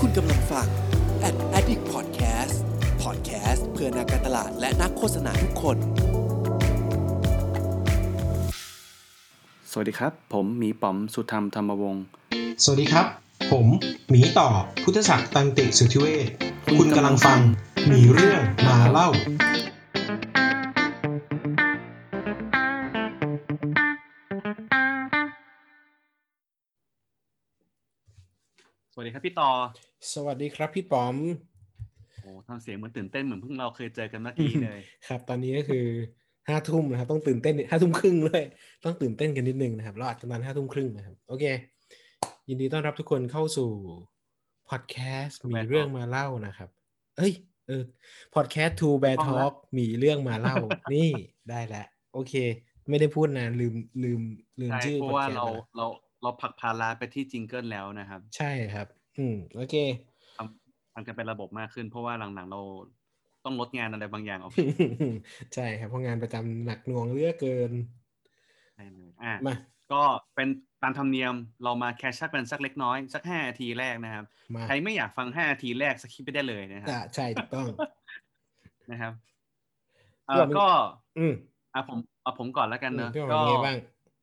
คุณกำลังฟัง Ad Addict Podcast Podcast เพื่อนักการตลาดและนักโฆษณาทุกคน สวัสดีครับ ผมหมีป๋อมสุธรรมธรรมวงศ์ สวัสดีครับ ผมหมีต่อพุทธศักดิ์ตันติสุทธิเวชคุณกำลังฟังหมีเรื่องมาเล่า วัสดีครับพี่ต่อ สวัสดีครับพี่ป๋อม โอ้ทำเสียงเหมือนตื่นเต้นเหมือนเพิ่งเราเคยเจอกันเมื่อกี้เลย ครับ ตอนนี้ก็คือห้าทุ่มนะครับต้องตื่นเต้นห้าทุ่มครึ่งด้วยต้องตื่นเต้นกันนิดนึงนะครับ เราอัดกันมาห้าทุ่มครึ่งนะครับ โอเค ยินดีต้อนรับทุกคนเข้าสู่พอดแคสต์ To มี Bear เรื่องมาเล่านะครับ เอ้ย เออพอดแคสต์ To Bear ต้องละ Talk มีเรื่องมาเล่า นี่ได้แล้วโอเค ไม่ได้พูดนานลืมลืมลืมใช่ชื่อเพพอราะว่าพอดแคสต์เราไปแล้วเรา เราผลักภาระไปที่ jingle แล้วนะครับ ใช่ครับ อืมโอเคทำทำกันเป็นระบบมากขึ้น เพราะว่าหลังๆเราต้องลดงานอะไรบางอย่างออกใช่ครับเพราะงานประจำหนักหน่วงเหลือเกินได้เลยอะมาก็เป็นตามธรรมเนียมเรามา catch up กันสักเล็กน้อยสักห้านาทีแรกนะครับมาใครไม่อยากฟังห้านาทีแรก skip ไปได้เลยนะครับอ่าใช่ถูกต้องนะครับพี่เอ่บออกมีก็ อืมอะผมเอาผมก่อนแล้วกันเนอะพี่บอก็กมีไงบ้าง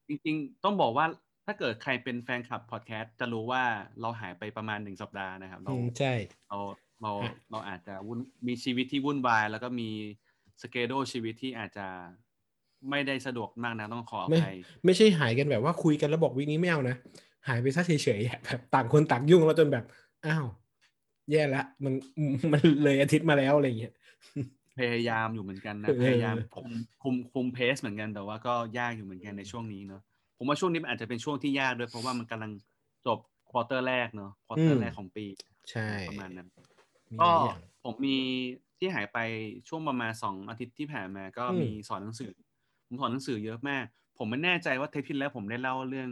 จริง ๆ ต้องบอกว่า ถ้าเกิดใครเป็นแฟนคลับพอดแคสต์จะรู้ว่าเราหายไปประมาณหนึ่งสัปดาห์นะครับ เราอืมใช่เราเราฮะเราอาจจะวุ่นมีชีวิตที่วุ่นวาย แล้วก็มีสเกดูชีวิตที่อาจจะไม่ได้สะดวกมากนะต้องขออไม่ภัยไม่ใช่หายกันแบบว่าคุยกันแล้วบอกวีคนี้ไม่เอานะ หายไปซะเฉยๆอะแบบต่างคนต่างยุ่งแล้วจนแบบอ้าวแย่ละมันมันเลยอาทิตย์มาแล้วอะไรอย่างเงี้ยพยายามอยู่เหมือนกันนะเออพยายามคุมคุมคุมเพสเหมือนกันแต่ว่าก็ยากอยู่เหมือนกันในช่วงนี้เนอะ ผมว่าช่วงนี้มันอาจจะเป็นช่วงที่ยากด้วย เพราะว่ามันกำลังจบควอเตอร์แรกเนอะควอเตอร์แรกของปี ใช่ประมาณนั้นมีหก็ลายอย่างผมมีที่หายไปช่วงประมาณสองอาทิตย์ที่ผ่านมาก็อืมมีสอนหนังสือ ผมสอนหนังสือเยอะมาก ผมไม่แน่ใจว่าเทปที่แล้วผมได้เล่าเรื่อง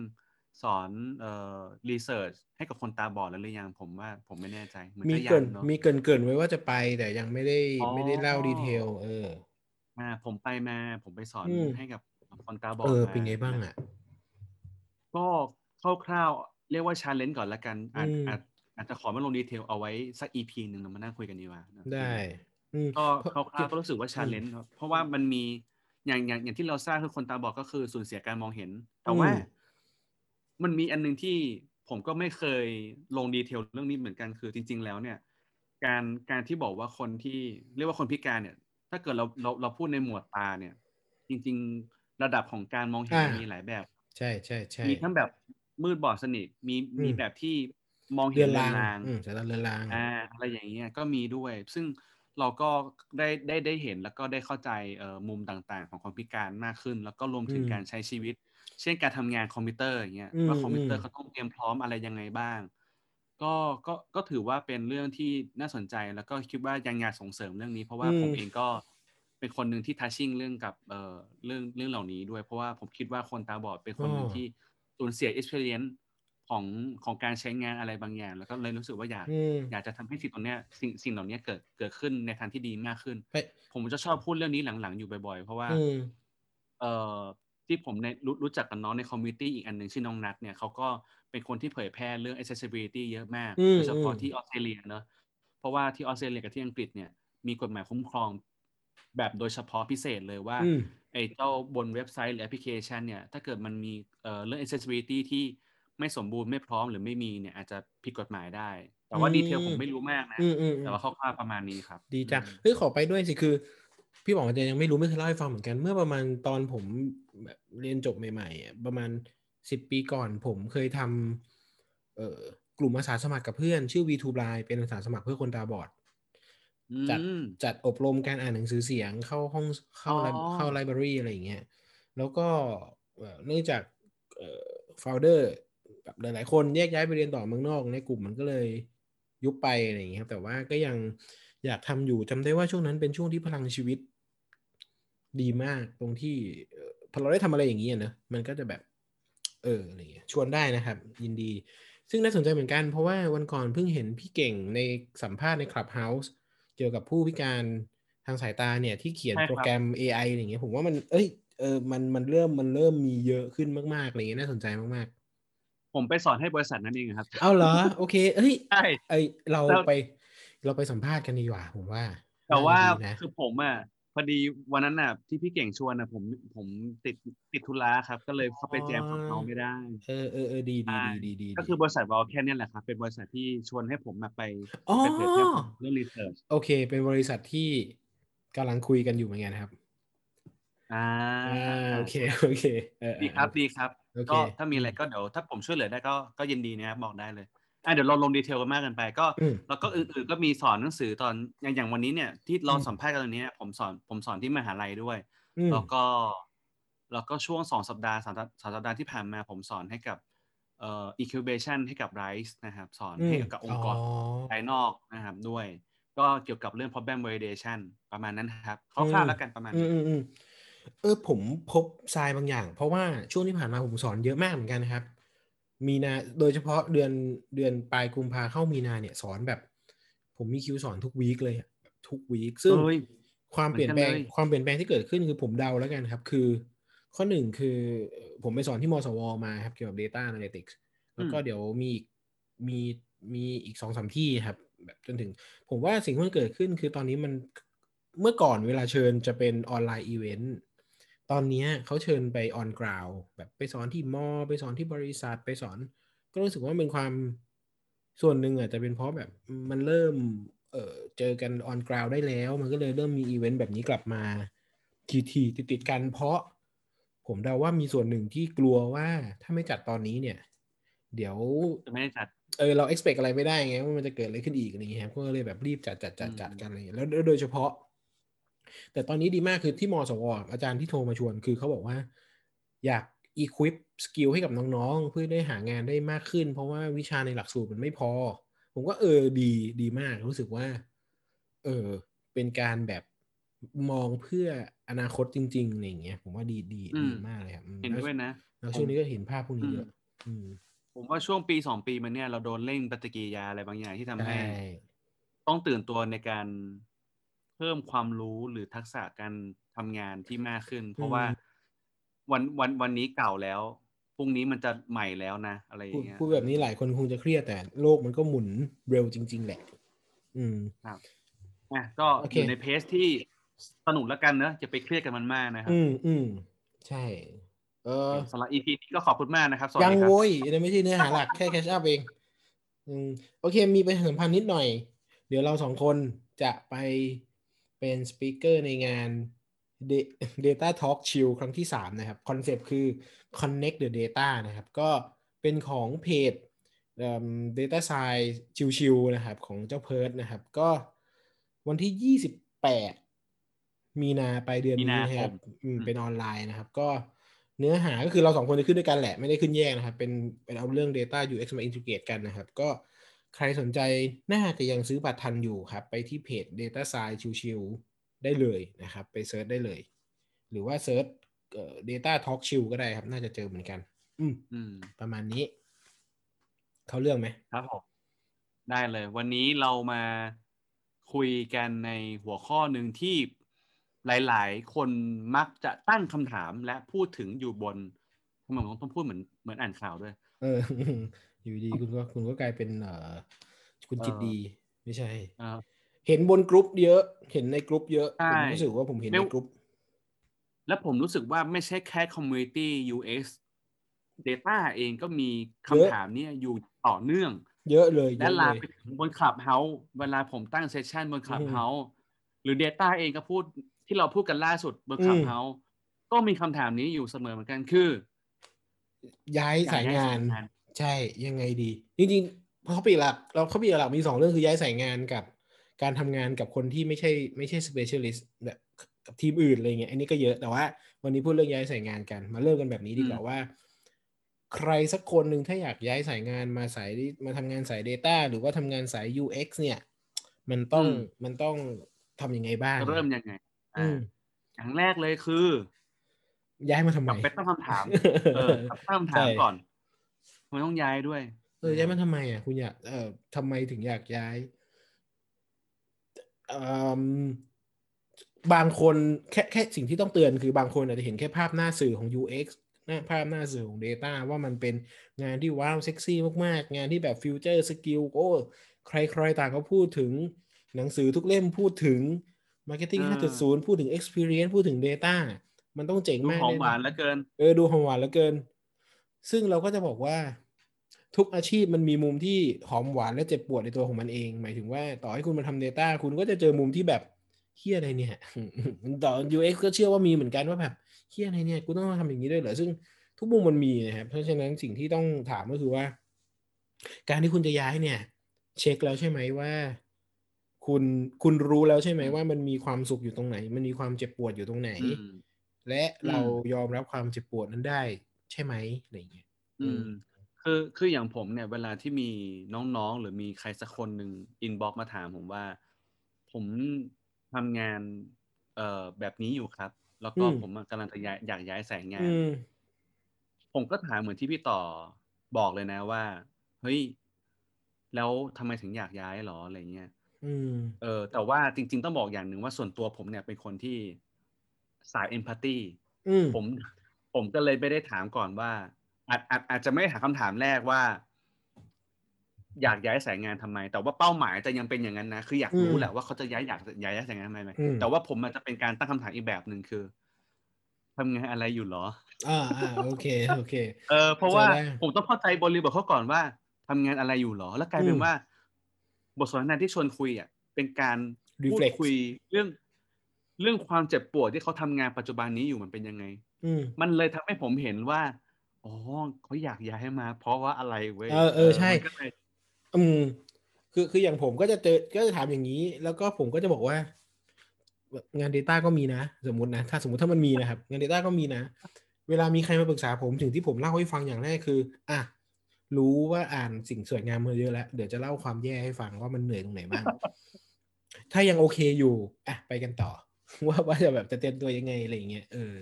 สอนเอ่อ research ให้กับคนตาบอดแล้วหรือยังผมว่าผมไม่แน่ใจเหมือนมีจะยัเกริ่นเนาะมเกริ่นเกริ่นไว้ว่าจะไปแต่ยังไม่ได้อ๋อไม่ได้เล่า detailเอออ่าผมไปมาผมไปสอนอืมให้กับคนตาบอดเออมาเป็นไงบ้างอะ ก็คร่าวๆเรียกว่า challenge ก่อนละกันอาจอืมอาจอาจจะขอไม่ลง detail เอาไว้สัก EP หนึ่งเรามานั่งคุยกันดีกว่านะได้อืมก็เพราะคร่าวๆก็รู้สึกว่า challenge ครับเพราะว่ามันมีอย่างอย่างอย่างที่เราทราบคือคนตาบอดก็คือสูญเสียการมองเห็น แต่ว่าอืมมันมีอันหนึงที่ผมก็ไม่เคยลงดีเทลเรื่องนี้เหมือนกันคือจริง ๆ แล้วเนี่ย การการที่บอกว่าคนที่เรียกว่าคนพิการเนี่ย ถ้าเกิดเราเราเราพูดในหมวดตาเนี่ย จริง ๆ ระดับของการมองเห็นอ่ามีมีหลายแบบ ใช่ใช่ใช่มีทั้งแบบมืดบอดสนิทมีมีอืมแบบที่มองเรืเห็อนนเรือรางนรางอืมสายตาเรือนรางอ่าอะไรอย่างเงี้ยก็มีด้วย ซึ่งเราก็ได้ได้ได้เห็นแล้วก็ได้เข้าใจเอ่อมุมต่างๆ ของคนพิการมากขึ้น แล้วก็รวมถึงอืมการใช้ชีวิต เช่นการทำงานคอมพิวเตอร์อย่างเงี้ยอืมว่าคอมพิวเตออืร์มเขาต้องเตรียมพร้อมอะไรยังไงบ้าง ก็ก็ก็ถือว่าเป็นเรื่องที่น่าสนใจแล้วก็คิดว่ายังอยากส่งเสริมเรื่องนี้ เพราะว่าอืมผมเองก็ เป็นคนหนึ่งที่ทัชชิ่งเรื่องกับเอ่อเรื่องเรื่องเหล่านี้ด้วย เพราะว่าผมคิดว่าคนตาบอดเป็นคนหนึ่งที่สูญเสีย experience ของของการใช้งานอะไรบางอย่าง แล้วก็เลยรู้สึกว่าอยากอืมอยากจะทำให้สิ่งตรงเนี้ยสิ่งสิ่งเหล่านี้เกิดเกิดขึ้นในทางที่ดีมากขึ้นไปผมจะชอบพูดเรื่องนี้หลังๆ อยู่บ่อยๆ เพราะว่าอืมเอ่อที่ผมในรู้รู้จักกับน้องใน community อีกอันหนึ่งชื่อน้องนัทเนี่ยเขาก็เป็นคนที่เผยแพร่เรื่อง accessibility เยอะมากอืมโดยเฉพาะอืมที่ออสเตรเลียเนอะเพราะว่าที่ออสเตรเลียกับที่อังกฤษเนี่ยมีกฎหมายคุ้มครอง แบบโดยเฉพาะพิเศษเลยว่าอืมไอ้เจ้าบนเว็บไซต์หรือแอปพลิเคชันเนี่ยถ้าเกิดมันมีเอ่อเรื่อง accessibility ที่ไม่สมบูรณ์ไม่พร้อมหรือไม่มีเนี่ยอาจจะผิดกฎหมายได้ แต่ว่าอืมดีเทลผมไม่รู้มากนะอืมอืมอืแต่มว่าคร่าวๆประมาณนี้ครับ ดีจังอืมเฮ้ยขอไปด้วยสิคือ พี่บอกว่าจะยังไม่รู้ไม่เคยเล่าให้ฟังเหมือนกัน เมื่อประมาณตอนผมแบบเรียนจบใหม่ๆอะประมาณสิบปีก่อนผมเคยทำเอ่อกลุ่มอาสาสมัครกับเพื่อน ชื่อ V2 Blind เป็นอาสาสมัครเพื่อคนตาบอด จัดอืมจัดอบรมการอ่านหนังสือเสียงเข้าห้องเข้าอ๋อไลเข้าไลบรารีอะไรอย่างเงี้ยแล้วก็เอ่อเนื่องจากเอ่อโฟลเดอร์แบบหลาย ๆ คนแยกย้ายไปเรียนต่อเมืองนอกในกลุ่มมันก็เลยยุบไปอะไรอย่างเงี้ยครับแต่ว่าก็ยังอยากทำอยู่จำได้ว่าช่วงนั้นเป็นช่วงที่พลังชีวิต ดีมากตรงที่เอ่อพอเราได้ทำอะไรอย่างนี้อะเนอะมันก็จะแบบ เอออะไรเงี้ยชวนได้นะครับ ยินดี ซึ่งน่าสนใจเหมือนกันเพราะว่าวันก่อนเพิ่งเห็นพี่เก่งในสัมภาษณ์ใน Clubhouse เกี่ยวกับผู้พิการทางสายตาเนี่ยที่เขียนใช่ครับโปรแกรม AI อะไรเงี้ยผมว่ามัน เอ้ยเออมันมันเริ่มมันเริ่มมีเยอะขึ้นมากๆอะไรเงี้ยน่าสนใจมากผมไปสอนให้บริษัทนั้นเองครับเอาเหรอ โอเค เอ้ยใช่เอ้ยเราแล้วไป เราไปสัมภาษณ์กันดีกว่า ผมว่า แต่ว่าน่จะดีนะคือผมอะ พอดีวันนั้นน่ะที่พี่เก่งชวนอะผมผมติดติดธุระครับ ก็เลยเข้าไปแจมของเขาไม่ได้ เออเออเออดีดีใช่ดีดีดีก็คือบริษัทวอลแค่นี้แหละครับเป็นบริษัทที่ชวนให้ผมมาไปอ๋อไปเผยแพร่เรื่องรีเสิร์ชโอเค เป็นบริษัทที่กำลังคุยกันอยู่เหมือนกันครับอ่าอ่าโอเคโอเคเออเออดีครับดีครับโอเคก็ถ้ามีอะไรก็เดี๋ยวถ้าผมช่วยเหลือได้ก็ก็ยินดีนะครับบอกได้เลย อะเดี๋ยวเราลงดีเทลกันมากเกันไป ก็อืมแล้วก็อื่น ๆ ก็มีสอนหนังสือตอนอย่างอย่างวันนี้เนี่ย ที่เราอืมสัมภาษณ์กันตรงนี้ผมสอนผมสอนที่มหาลัยด้วยอืมแล้วก็ แล้วก็ช่วงสองสัปดาห์สามสัปสามสัปดาห์ที่ผ่านมาผมสอนให้กับเอ่อ incubation ให้กับ Rise นะครับ สอนให้กับองค์กรภายนอกนะครับด้วย ก็เกี่ยวกับเรื่อง problem validation ประมาณนั้นครับคร่าวๆแล้วกันประมาณอืนี้มอืมอืมเออผมพบทรายบางอย่าง เพราะว่าช่วงที่ผ่านมาผมสอนเยอะมากเหมือนกันนะครับ มีนาโดยเฉพาะเดือนเดือนปลายกุมภาเข้ามีนาเนี่ยสอนแบบ ผมมีคิวสอนทุกวีคเลยอะแบบทุกวีคซึ่งเฮ้ยความเปลี่ยนแปลงเหมือนกันเลยความเปลี่ยนแปลงที่เกิดขึ้นคือผมเดาแล้วกันครับ คือ ข้อหนึ่งคือผมไปสอนที่มสวมาครับเกี่ยวกับ Data Analytics แล้วก็เดี๋ยวมีอีกมีมีอีกสองสามที่ครับ แบบจนถึง ผมว่าสิ่งที่มันเกิดขึ้นคือตอนนี้มันเมื่อก่อนเวลาเชิญจะเป็น online event ตอนเนี้ยเขาเชิญไป on ground แบบไปสอนที่มอ ไปสอนที่บริษัทไปสอน ก็รู้สึกว่าเป็นความส่วนหนึ่งอาจจะเป็นเพราะแบบมันเริ่มเออเจอกัน on ground ได้แล้ว มันก็เลยเริ่มมีอีเวนต์แบบนี้กลับมา ทีทีติดติดๆกันเพราะ ผมเดาว่ามีส่วนหนึ่งที่กลัวว่าถ้าไม่จัดตอนนี้เนี่ย เดี๋ยวจะไม่ได้จัดเออเรา expect อะไรไม่ได้ไงว่ามันจะเกิดอะไรขึ้นอีกอะไรอย่างเงี้ยครับก็เลยแบบรีบจัดจัดจัดอืมจัดกันอะไรอย่างเงี้ยแล้วแล้วโดยเฉพาะ แต่ตอนนี้ดีมากคือที่มสวอาจารย์ที่โทรมาชวนคือเขาบอกว่า อยาก equip สกิลให้กับน้องๆ เพื่อได้หางานได้มากขึ้น เพราะว่าวิชาในหลักสูตรมันไม่พอ ผมก็เออดีดีมากรู้สึกว่า เออ เป็นการแบบมองเพื่ออนาคตจริงๆอะไรอย่างเงี้ยผมว่าดีดีอืมดีมากเลยครับอืมเห็นด้วยนะแล้วช่วงนี้ก็เห็นภาพพวกนี้เยอะอืมผมว่าช่วงปีสองปีมันเนี่ยเราโดนเร่งปฏิกิริยาอะไรบางอย่างที่ทำให้ใช่ต้องตื่นตัวในการเพิ่มความรู้หรือทักษะการทำงานที่มากขึ้น เพราะว่าวันวันวันนี้เก่าแล้วพรุ่งนี้มันจะใหม่แล้วนะ อะไรอพูย่าดงเงี้ยพูดแบบนี้หลายคนคงจะเครียดแต่โลกมันก็หมุนเร็วจริง ๆ แหละ อืมครับอะก็โอเคอยู่ใน pace ที่สนุกแล้วกันเนอะจะไปเครียดกันมันมากนะครับอืมอืมใช่ เออสำหรับ EP นี้ก็ขอบคุณมากนะครับสวัสยังดีครับโว้ยอันนี้ไม่ใช่เนื้อหาหลักแค่ catch up เอง อืมโอเค มีประชาสัมพันธ์นิดหน่อย เดี๋ยวเราสองคนจะไป เป็น speaker ในงาน Da- Data Talk Chill ครั้งที่ 3 นะครับ concept คือ Connect the Data นะครับ ก็เป็นของเพจเอิ่ม Data Science ชิวๆนะครับ ของเจ้าเพิร์ดนะครับ ก็วันที่ 28 มีนาไปเดือนมีนี้นานะครับคมอืมอืมเป็นออนไลน์นะครับ ก็เนื้อหาก็คือเราสองคนจะขึ้นด้วยกันแหละ ไม่ได้ขึ้นแยกนะครับ เป็นเป็นเอาเรื่อง Data UX มา integrate กันนะครับ ก็ ใครสนใจน่าจะยังซื้อบัตรทันอยู่ครับ ไปที่เพจ Data Science ชิวๆได้เลยนะครับ ไปเซิร์ชได้เลย หรือว่าเซิร์ชเอ่อ Data Talk Chill ก็ได้ครับ น่าจะเจอเหมือนกัน อืมอืม ประมาณนี้ เขาเรื่องไหมครับผมได้เลย วันนี้เรามาคุยกันในหัวข้อหนึ่งที่หลาย ๆ คนมักจะตั้งคำถามและพูดถึงอยู่บนทำไมผมต้องพูดเหมือนเหมือนอ่านข่าวด้วย เออ อยู่ดีคุณก็คุณก็กลายเป็นเอ่อคุณจิตดีไม่ใช่เอ่อเห็นบนกรุ๊ปเยอะ เห็นในกรุ๊ปเยอะใช่ผมรู้สึกว่าผมเห็นไม่ในกรุ๊ปและผมรู้สึกว่าไม่ใช่แค่ community UX Data เองก็มีเยอะคำถามเนี้ยอยู่ต่อเนื่อง เยอะเลยเยและอะลาเลยไปถึงบน Clubhouse เวลาผมตั้ง session บน Clubhouse หรือ Data เองก็พูดที่เราพูดกันล่าสุดบนอืม Clubhouse ก็มีคำถามนี้อยู่เสมอเหมือนกันคือ ย้ายสายงาน ย้ายสายงานใช่ยังไงดี จริงๆเพราะเขาปีหลักเราเขาปีหลักมีสองเรื่องคือย้ายสายงานกับการทำงานกับคนที่ไม่ใช่ไม่ใช่ specialist แบบกับทีมอื่นอะไรเงี้ยอันนี้ก็เยอะแต่ว่าวันนี้พูดเรื่องย้ายสายงานกัน มาเริ่มกันแบบนี้ดีกว่าอืมว่า ใครสักคนหนึ่งถ้าอยากย้ายสายงานมาสายมาทำงานสาย Data หรือว่าทำงานสาย UX เนี่ย มันต้องมันต้องทำยังไงบ้าง เริ่มยังไงอือ่ามอย่างแรกเลยคือ ย้ายมาทำไมกลับไปตั้งคำถามเออกลับไปตั้งคำถามใช่ก่อน ทำไมต้องย้ายด้วย เออย้ายมาทำไมอะคุณอยากเออทำไมถึงอยากย้ายเอ่มบางคนแค่แค่สิ่งที่ต้องเตือนคือบางคนอาจจะเห็นแค่ภาพหน้าสื่อของ UX หน้าภาพหน้าสื่อของ Data ว่ามันเป็นงานที่ wow เซ็กซี่มากๆ งานที่แบบ future skill โอ้ใครๆต่างก็พูดถึงหนังสือทุกเล่มพูดถึง Marketing อ่า5.0 พูดถึง Experience พูดถึง Data มันต้องเจ๋งดูมากหอมแน่หนวาอนนแล้วเกิน เออ ดูหอมหวานเหลือเกิน ซึ่งเราก็จะบอกว่า ทุกอาชีพมันมีมุมที่หอมหวานและเจ็บปวดในตัวของมันเอง หมายถึงว่าต่อให้คุณมาทำ Data คุณก็จะเจอมุมที่แบบเฮี้ยอะไรเนี่ยต่อ UX ก็เชื่อว่ามีเหมือนกันว่าแบบเฮี้ยอะไรเนี่ยกูต้องทำอย่างนี้ด้วยเหรอซึ่งทุกมุมมันมีนะครับเพราะฉะนั้นสิ่งที่ต้องถามก็คือว่า การที่คุณจะย้ายเนี่ย เช็คแล้วใช่ไหมว่า คุณคุณรู้แล้วใช่ไหมว่า มันมีความสุขอยู่ตรงไหน มันมีความเจ็บปวดอยู่ตรงไหนอืมและเราอืมยอมรับความเจ็บปวดนั้นได้ ใช่ไหมอะไรอย่างเงี้ยอืม คือคืออย่างผมเนี่ย เวลาที่มีน้องๆ หรือมีใครสักคนหนึ่งอินบ็อกมาถามผมว่า ผมทำงาน เอ่อแบบนี้อยู่ครับ แล้วก็อืมผมกำลังจะย้ายอยากย้ายสายงาอืนมผมก็ถามเหมือนที่พี่ต่อบอกเลยนะว่า เฮ้ย แล้วทำไมถึงอยากย้ายหรออะไรเงี้ยอืมเออ แต่ว่าจริง ๆ ต้องบอกอย่างหนึ่งว่าส่วนตัวผมเนี่ยเป็นคนที่สายเอมพัตตีอืมผมผมก็เลยไม่ได้ถามก่อนว่า อาจอาจอาจจะไม่ได้ถามคำถามแรกว่า อยากย้ายสายงานทำไม แต่ว่าเป้าหมายจะยังเป็นอย่างนั้นนะคืออยากรู้อืมแหละว่าเขาจะย้ายอยากย้ายสายงานทำไมไหมอืม แต่ว่าผมอาจจะเป็นการตั้งคำถามอีกแบบหนึ่งคือทำงานอะไรอยู่เหรอ อ่าอ่าโอเคโอเค เออเพราะว่าเข้าใจได้ผมต้องเข้าใจบริบทเขาก่อนว่าทำงานอะไรอยู่เหรอ แล้วกลายเป็อืนมว่า บทสนทนาที่ชวนคุยอะเป็นการพูด Reflect คุยเรื่อง เรื่องความเจ็บปวดที่เขาทำงานปัจจุบันนี้อยู่มันเป็นยังไง อืม มันเลยทำให้ผมเห็นว่า อ๋อเขาอยากย้ายมา เพราะว่าอะไรเว้ยเออเออใช่มันก็เลยอืมคือคืออย่างผมก็จะเจอก็จะถามอย่างนี้ แล้วก็ผมก็จะบอกว่าแบบงาน Data ก็มีนะ สมมตินะ ถ้าสมมติถ้ามันมีนะครับ งาน Data ก็มีนะ เวลามีใครมาปรึกษาผมถึงที่ผมเล่าให้ฟังอย่างแรกคือ อะรู้ว่าอ่านสิ่งสวยงามมาเยอะแล้ว เดี๋ยวจะเล่าความแย่ให้ฟังว่ามันเหนื่อยตรงไหนบ้าง ถ้ายังโอเคอยู่ อะ ไปกันต่อ ว่าว่าจะแบบจะเตรียมตัวยังไงอะไรอย่างเงี้ยเออ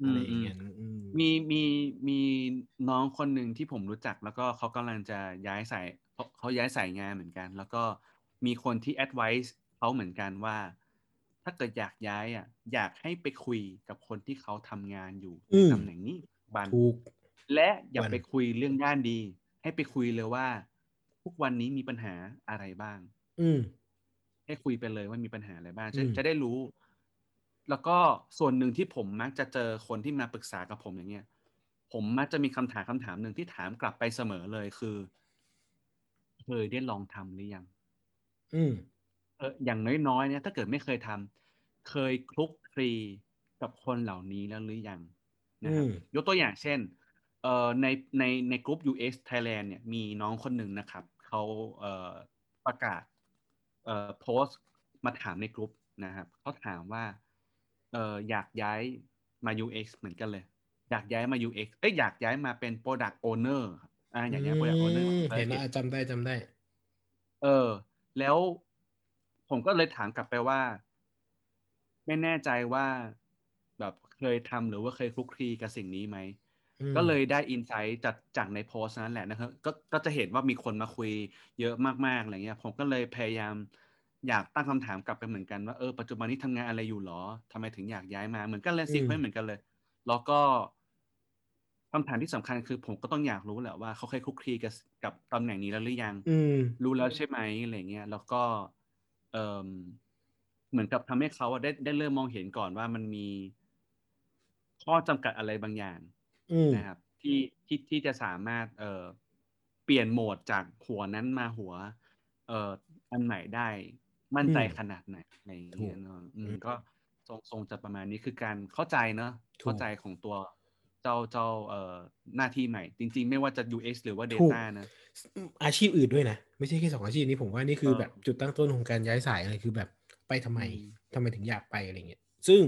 อือะไรมอย่างเงี้ยอืมมีมีมีน้องคนหนึ่งที่ผมรู้จัก แล้วก็เขากำลังจะย้ายสายเขาเขาย้ายสายงานเหมือนกัน แล้วก็มีคนที่ advice เขาเหมือนกันว่า ถ้าเกิดอยากย้ายอะ อยากให้ไปคุยกับคนที่เขาทำงานอยู่อืในมตำแหน่งนี้บันถูกและอย่าวันไปคุยเรื่องด้านดี ให้ไปคุยเลยว่า ทุกวันนี้มีปัญหาอะไรบ้าง อืมให้คุยไปเลยว่ามีปัญหาอะไรบ้างจะอืมจะได้รู้ แล้วก็ส่วนหนึ่งที่ผมมักจะเจอคนที่มาปรึกษากับผมอย่างเงี้ย ผมมักจะมีคำถามคำถามหนึ่งที่ถามกลับไปเสมอเลยคือเคยได้ลองทำหรือยัง อืมเอออย่างน้อยๆเนี่ยถ้าเกิดไม่เคยทำเคยคลุกคลีกับคนเหล่านี้แล้วหรือยังนะครับอืมยกตัวอย่างเช่นเอ่อในในในกลุ่ม UX Thailand เนี่ยมีน้องคนหนึ่งนะครับเขาเอ่อประกาศเอ่อโพสต์มาถามในกลุ่มนะครับเขาถามว่า เอ่ออยากย้ายมา UX เหมือนกันเลย อยากย้ายมา UX เอ้ยอยากย้ายมาเป็น Product Owner ครับอ่าอยากย้าย Product Owner อืมภาษาเห็อันงกฤแล้ษวจำได้จำได้ เออ แล้วผมก็เลยถามกลับไปว่า ไม่แน่ใจว่าแบบเคยทำหรือว่าเคยคลุกคลีกับสิ่งนี้ไหมอืมก็เลยได้อินไซต์จากจากในโพสต์นั้นแหละนะครับก็ก็จะเห็นว่ามีคนมาคุยเยอะมากๆอะไรเงี้ย ผมก็เลยพยายาม อยากตั้งคำถามกลับไปเหมือนกันว่าเออปัจจุบันนี้ทำงานอะไรอยู่หรอทำไมถึงอยากย้ายมาเหมือนกันเลยอืมซีเควนต์เหมือนกันเลย แล้วก็คำถามที่สำคัญคือ ผมก็ต้องอยากรู้แหละว่าเขาเคยคลุกคลีกับกับตำแหน่งนี้แล้วหรือยังอืมรู้แล้วใช่ไหมอะไรเงี้ยแล้วก็เออเหมือนกับทำให้เขาอะได้ได้เริ่มมองเห็นก่อนว่ามันมี ข้อจำกัดอะไรบางอย่างอืมนะครับ ที่ที่ที่จะสามารถ เอ่อเปลี่ยนโหมดจากหัวนั้นมาหัว เอ่ออันใหม่ได้ มั่นใจอืมขนาดไหนอะไรอย่างถูเงี้กยเนอะอือืมมก็ทรงทรงจะประมาณนี้คือการเข้าใจเนอะถูกเข้าใจของตัวเจ้าเจ้าเอ่อหน้าที่ใหม่ จริง ๆ ไม่ว่าจะ UX หรือว่าถูก Data นะ อาชีพอื่นด้วยนะ ไม่ใช่แค่สองอาชีพนี้ผมว่านี่คือเออแบบจุดตั้งต้นของการย้ายสายอะไรคือแบบไปทำไมอืมทำไมถึงอยากไปอะไรเงี้ยซึ่ง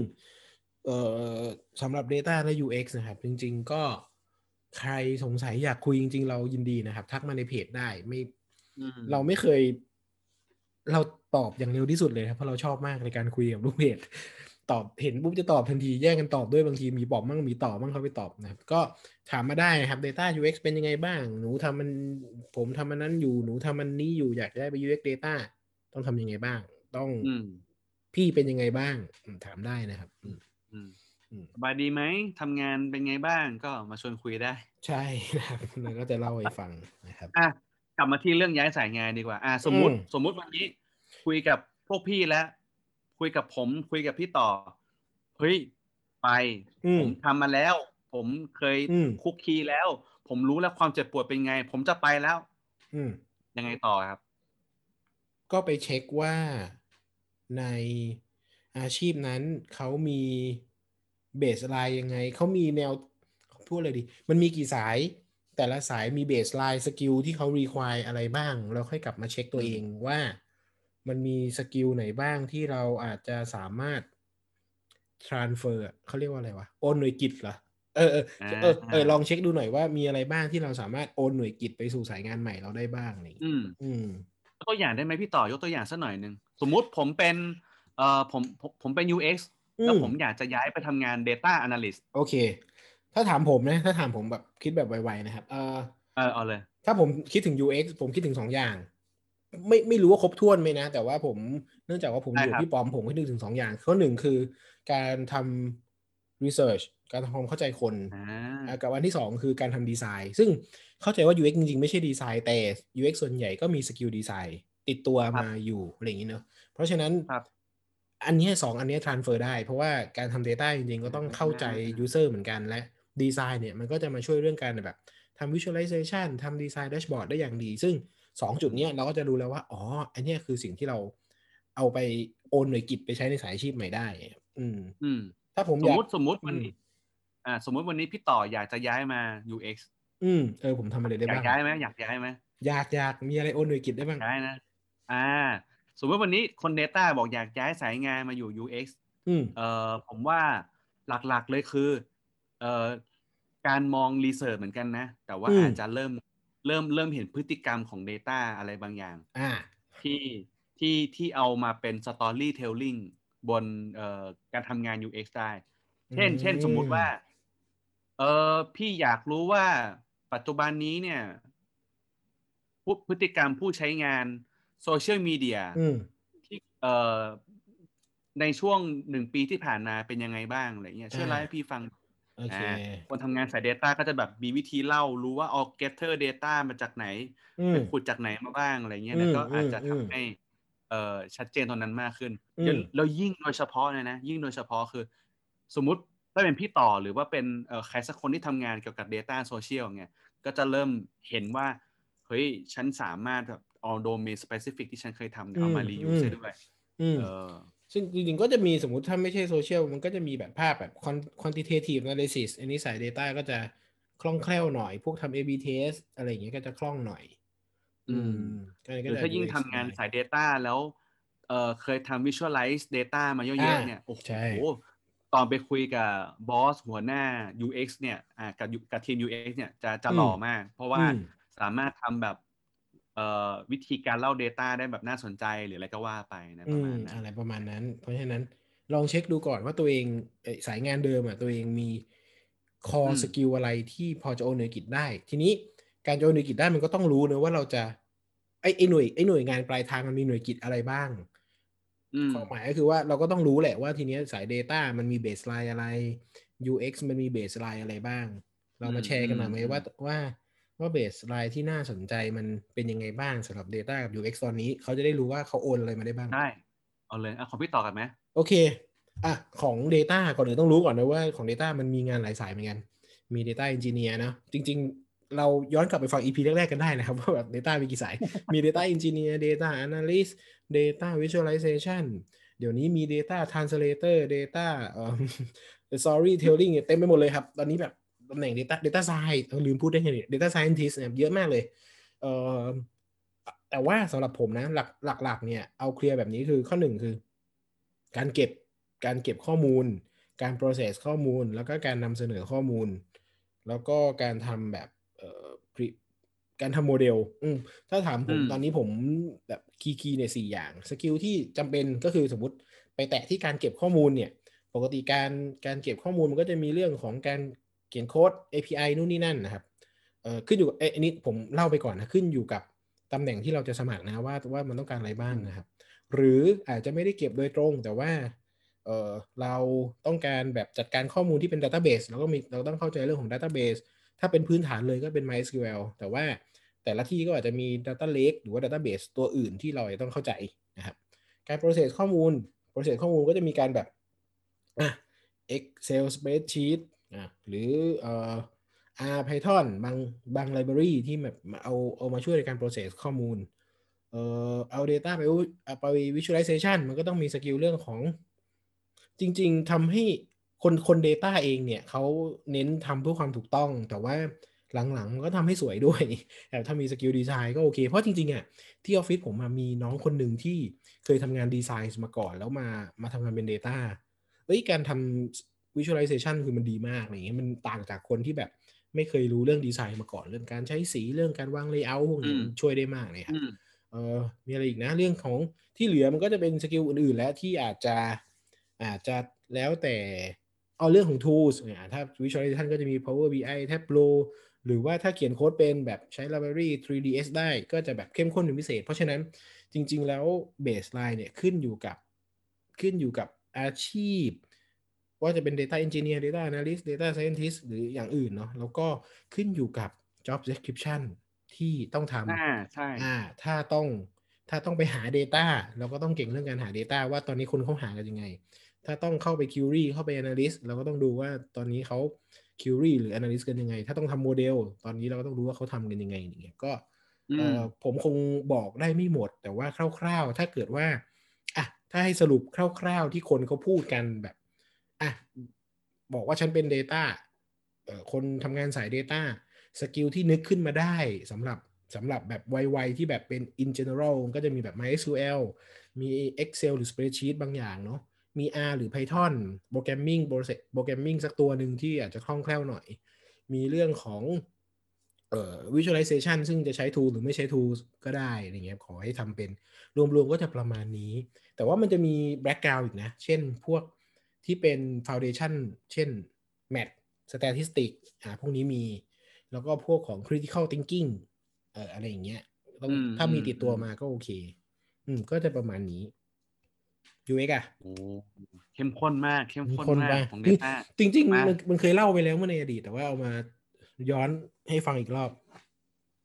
เอ่อสำหรับ Data และ UX นะครับ จริง ๆ ก็ใครสงสัยอยากคุยจริง ๆ เรายินดีนะครับ ทักมาในเพจได้ไม่อืมเราไม่เคย เรา ตอบอย่างเร็วที่สุดเลยครับเพราะเราชอบมากในการคุยกับลูกเพจตอบเห็นปุ๊บจะตอบทันทีแย่งกันตอบด้วยบางทีมีบอกมั่งมีตอบมั่งเขาไปตอบนะครับก็ถามมาได้นะครับ Data UX เป็นยังไงบ้าง หนูทำมันผมทำมันนั้นอยู่หนูทำมันนี้อยู่อยากได้ไป UX Data ต้องทำยังไงบ้าง ต้องอืมพี่เป็นยังไงบ้างอืมถามได้นะครับอืมอืมออืมสบายดีไหมทำงานเป็นไงบ้างก็มาชวนคุยได้ ใช่นะครับแล้วก็จะเล่าให้ฟังนะครับอะกลับมาที่เรื่องย้ายสายงานดีกว่าอะสมมุติอืมสมมุติวันนี้ คุยกับพวกพี่แล้ว คุยกับผม คุยกับพี่ต่อเฮ้ยไปอืผมมทำมาแล้ว ผมเคยอืมคุกคีแล้ว ผมรู้แล้วความเจ็บปวดเป็นไง ผมจะไปแล้วอืมยังไงต่อครับ ก็ไปเช็คว่าในอาชีพนั้นเขามีเบสไลน์ยังไง เขามีแนวพูดเลยดิ มันมีกี่สาย แต่ละสายมี baseline skill ที่เขา require อะไรบ้าง แล้วค่อยกลับมาเช็คตัวเองว่า มันมี skill ไหนบ้างที่เราอาจจะสามารถ transfer อะเขาเรียกว่าอะไรวะ โอนหน่วยกิตเหรอ เออเออเออเออลองเช็คดูหน่อยว่ามีอะไรบ้างที่เราสามารถโอนหน่วยกิตไปสู่สายงานใหม่เราได้บ้างอะไรอย่างเงี้ยอืมอืมยกตัวอย่างได้ไหมพี่ต่อยกตัวอย่างสักหน่อยหนึ่งสมมุติผมเป็นเอ่อผมผมผมเป็น UX แล้วอืมผมอยากจะย้ายไปทำงาน Data Analyst โอเค ถ้าถามผมนะ ถ้าถามผมแบบคิดแบบไวๆนะครับ เอ่อเออเอาเลย ถ้าผมคิดถึง UX ผมคิดถึงสองอย่าง ไม่ไม่รู้ว่าครบถ้วนไหมนะ แต่ว่าผมเนื่องจากว่าผมอยู่ได้ครับพี่ปอมผมคิดถึงสองอย่างข้อหนึ่งคือการทำ research การทำความเข้าใจคนอ่าอะกับอันที่สองคือการทำดีไซน์ ซึ่งเข้าใจว่า UX จริงๆ ไม่ใช่ดีไซน์แต่ UX ส่วนใหญ่ก็มี skill ดีไซน์ติดตัวมาอยู่อะไรอย่างนี้เนอะเพราะฉะนั้นครับอันเนี้ยสองอันเนี้ย transfer ได้ เพราะว่าการทำ Data จริงๆ ก็ต้องเข้าใจอ่า user เหมือนกันและดีไซน์เนี่ยมันก็จะมาช่วยเรื่องการแบบทำ visualization ทำดีไซน์ dashboard ได้อย่างดี ซึ่ง สองจุดเนี้ยเราก็จะรู้แล้วว่า อ๋อ อันเนี้ยคือสิ่งที่เราเอาไปโอนหน่วยกิจไปใช้ในสายอาชีพใหม่ได้ อืม อืม ถ้าผมสอมยากมติสมมติวันอืมนี้อ่า สมมติวันนี้พี่ต่ออยากจะย้ายมา UX อืม เออผมทำอะไรได้อยากบ้างย้ายไหมอยากย้ายไหมอยากอยากมีอะไรโอนหน่วยกิจได้บ้างย้ายนะ อ่า สมมติวันนี้คน Data บอกอยากย้ายสายงานมาอยู่ UX อืม เอ่อผมว่าหลักๆเลยคือ เอ่อการมองรีเสิร์ชเหมือนกันนะ แต่ว่าอืมอาจจะเริ่ม เริ่มเริ่มเห็นพฤติกรรมของ Data อะไรบางอย่างอ่าที่ที่ที่เอามาเป็น Storytelling บนเอ่อการทำงาน UX ได้ เช่นอืมเช่นสมมุติว่าเออพี่อยากรู้ว่าปัจจุบันนี้เนี่ยผู้พฤติกรรมผู้ใช้งานโซเชียลมีเดียอืมที่เอ่อในช่วงหนึ่งปีที่ผ่านมาเป็นยังไงบ้างอะไรเงี้ยช่วยอ่าเล่าให้พี่ฟัง โอเคอ่าคนทำงานสาย Data ก็จะแบบมีวิธีเล่ารู้ว่าออก getter data มาจากไหนอืมไปขุดจากไหนมาบ้างอะไรเงี้ยอืแล้วมก็อาจจะอืมทำให้เอ่อชัดเจนตรงนั้นมากขึ้นอืมแล้วแล้วยิ่งโดยเฉพาะเลยนะ ยิ่งโดยเฉพาะคือ สมมุติถ้าเป็นพี่ต่อหรือว่าเป็นเอ่อใครสักคนที่ทำงานเกี่ยวกับ Data Social เงี้ยก็จะเริ่มเห็นว่า เฮ้ย ฉันสามารถแบบเอาโดเมน specific ที่ฉันเคยทำเนี่ยเอามาอืม reuse ได้อืมด้วยอืมเออ ซึ่งจริงๆก็จะมีสมมติถ้าไม่ใช่โซเชียลมันก็จะมีแบบภาพแบบ quant- quantitative analysis อันนี้สาย Data ก็จะคล่องแคล่วหน่อย พวกทำ A/B test อะไรอย่างเงี้ยก็จะคล่องหน่อย อืมก็เลยหก็รือจะถ้ายิ่ง UX ทำงานหน่อยสาย Data แล้วเอ่อเคยทำ Visualize Data มาเยอ่าอะๆเนี่ยโอ้โหใช่ตอนไปคุยกับบอสหัวหน้า UX เนี่ยอ่ากับกับทีม UX เนี่ยจะจะอืมหล่อมาก เพราะว่าอืมสามารถทำแบบเอ่อ วิธีการเล่า Data ได้แบบน่าสนใจหรืออะไรก็ว่าไปนะปอืระมมาณนั้อะไรนประมาณนั้น เพราะฉะนั้นลองเช็คดูก่อนว่าตัวเองเอ่อสายงานเดิมอะตัวเองมีคออืมสกิลอะไรที่พอจะโอนหน่วยกิจได้ ทีนี้การจะโอนหน่วยกิตได้มันก็ต้องรู้นะว่าเราจะไอ้ไอ้หน่วยไอ้หน่วยงานปลายทางมันมีหน่วยกิตอะไรบ้างอืมความหมายก็คือว่าเราก็ต้องรู้แหละว่าทีเนี้ยสาย Data มันมี baseline อะไร UX มันมี baseline อะไรบ้าง เรามาแชร์กันหน่อยไหมอืมว่าว่า ว่า baseline ที่น่าสนใจมันเป็นยังไงบ้างสำหรับ Data กับ UX ตอนนี้ เขาจะได้รู้ว่าเขาโอนอะไรมาได้บ้าง ได้เอาเลยอะของพี่ต่อกันไหมโอเคอะของ Data ก่อนอื่นต้องรู้ก่อนนะว่าของ Data มันมีงานหลายสายเหมือนกัน มี Data Engineer นะ จริง ๆ เราย้อนกลับไปฟัง EP แรก ๆ กันได้นะครับ ว่าแบบ Data มีกี่สาย มี Data Engineer Data Analyst Data Visualization เดี๋ยวนี้มี Data Translator Data เอ่อ Storytelling เนี่ยเต็มไปหมดเลยครับ ตอนนี้แบบ ตำแหน่ง Data Data Science เออลืมพูดได้ไงเนี่ย Data Scientist เนี่ยเยอะมากเลยเอ่อแต่ว่าสำหรับผมนะหลักหลักๆเนี่ยเอาเคลียร์แบบนี้คือข้อหนึ่งคือ การเก็บการเก็บข้อมูล การ process ข้อมูล แล้วก็การนำเสนอข้อมูล แล้วก็การทำแบบเอ่อ pre- การทำโมเดลอืมถ้าถามผมอืมตอนนี้ผมแบบ key key เนี่ยสี่อย่าง skill ที่จำเป็นก็คือสมมติไปแตะที่การเก็บข้อมูลเนี่ย ปกติการการเก็บข้อมูลมันก็จะมีเรื่องของการเขียนโค้ด API นู่นนี่นั่นนะครับเอ่อขึ้นอยู่เอ้ยอันนี้ผมเล่าไปก่อนนะขึ้นอยู่กับตำแหน่งที่เราจะสมัครนะว่าว่ามันต้องการอะไรบ้างนะครับ หรืออาจจะไม่ได้เก็บโดยตรง แต่ว่าเออเราต้องการแบบจัดการข้อมูลที่เป็น Database เราก็มีเราต้องเข้าใจเรื่องของ Database ถ้าเป็นพื้นฐานเลยก็เป็น MySQL แต่ว่าแต่ละที่ก็อาจจะมี Data Lake หรือว่า Database ตัวอื่นที่เราต้องเข้าใจนะครับ การ process ข้อมูล process ข้อมูลก็จะมีการแบบอะ Excel spreadsheet หรือเอ่อ R Python บางบาง library ที่แบบเอาเอามาช่วยในการ process ข้อมูล เอ่อเอา data ไปไป visualization มันก็ต้องมี skill เรื่องของ จริง ๆทำให้คนคน Data เองเนี่ยเขาเน้นทำเพื่อความถูกต้อง แต่ว่าหลังๆก็ทำให้สวยด้วย แต่ถ้ามี skill ดีไซน์ก็โอเค เพราะจริงๆอะที่ออฟฟิศผมมีน้องคนหนึ่งที่เคยทำงานดีไซน์มาก่อน แล้วมามาทำงานเป็น Data เอ้ยการทำ visualization คือมันดีมากอะไรเงี้ยมันต่างจากคนที่แบบไม่เคยรู้เรื่องดีไซน์มาก่อน เรื่องการใช้สีเรื่องการวาง layer พวกนี้ช่วยได้มากเลยครับเออมีอะไรอีกนะเรื่องของที่เหลือมันก็จะเป็น skill อื่นๆ แล้วที่อาจจะอาจจะแล้วแต่เอาเรื่องของ tools ถ้า visualization ก็จะมี Power BI Tableau หรือว่าถ้าเขียนโค้ดเป็นแบบใช้ library D3.js ได้ก็จะแบบเข้มข้นเป็นพิเศษ เพราะฉะนั้นจริง ๆ แล้ว baseline เนี่ยขึ้นอยู่กับขึ้นอยู่กับอาชีพ ว่าจะเป็น data engineer data analyst data scientist หรืออย่างอื่นเนาะแล้วก็ขึ้นอยู่กับ job description ที่ต้องทำอ่าใช่อ่าถ้าต้องถ้าต้องไปหา Data เราก็ต้องเก่งเรื่องการหา Data ว่าตอนนี้คนเขาหากันยังไง ถ้าต้องเข้าไป Query เข้าไป Analyst เราก็ต้องดูว่าตอนนี้เขา Query หรือ Analyst กันยังไง ถ้าต้องทำโมเดล ตอนนี้เราก็ต้องรู้ว่าเขาทำกันยังไงอย่างเงี้ยก็เอ่อผมคงบอกได้ไม่หมด แต่ว่าคร่าว ๆ ถ้าเกิดว่าอะถ้าให้สรุปคร่าว ๆ ที่คนเขาพูดกันแบบ อะบอกว่าฉันเป็น Data เอ่อคนทำงานสาย Data skill ที่นึกขึ้นมาได้สำหรับสำหรับแบบไวๆที่แบบเป็น in general ก็จะมีแบบ MySQL มี Excel หรือ Spreadsheet บางอย่างเนาะ มี R หรือ Python Programming programming สักตัวหนึ่งที่อาจจะคล่องแคล่วหน่อย มีเรื่องของเอ่อ visualization ซึ่งจะใช้ tool หรือไม่ใช้ tool ก็ได้อะไรเงี้ยขอให้ทำเป็นรวมๆก็จะประมาณนี้ แต่ว่ามันจะมี background อีกนะ เช่นพวก ที่เป็น foundation เช่น math statistics อ่าพวกนี้มี แล้วก็พวกของ critical thinking เอ่ออะไรอย่างเงี้ยต้องอืมถ้ามีอืมติดตัวอืมมาก็โอเค อืม ก็จะประมาณนี้ UX อะโอ้เข้มข้นมาก เข้มข้นคนมากบ้างของนี่ Data จริงๆมามัมันมันเคยเล่าไปแล้วเมื่อในอดีต แต่ว่าเอามาย้อนให้ฟังอีกรอบ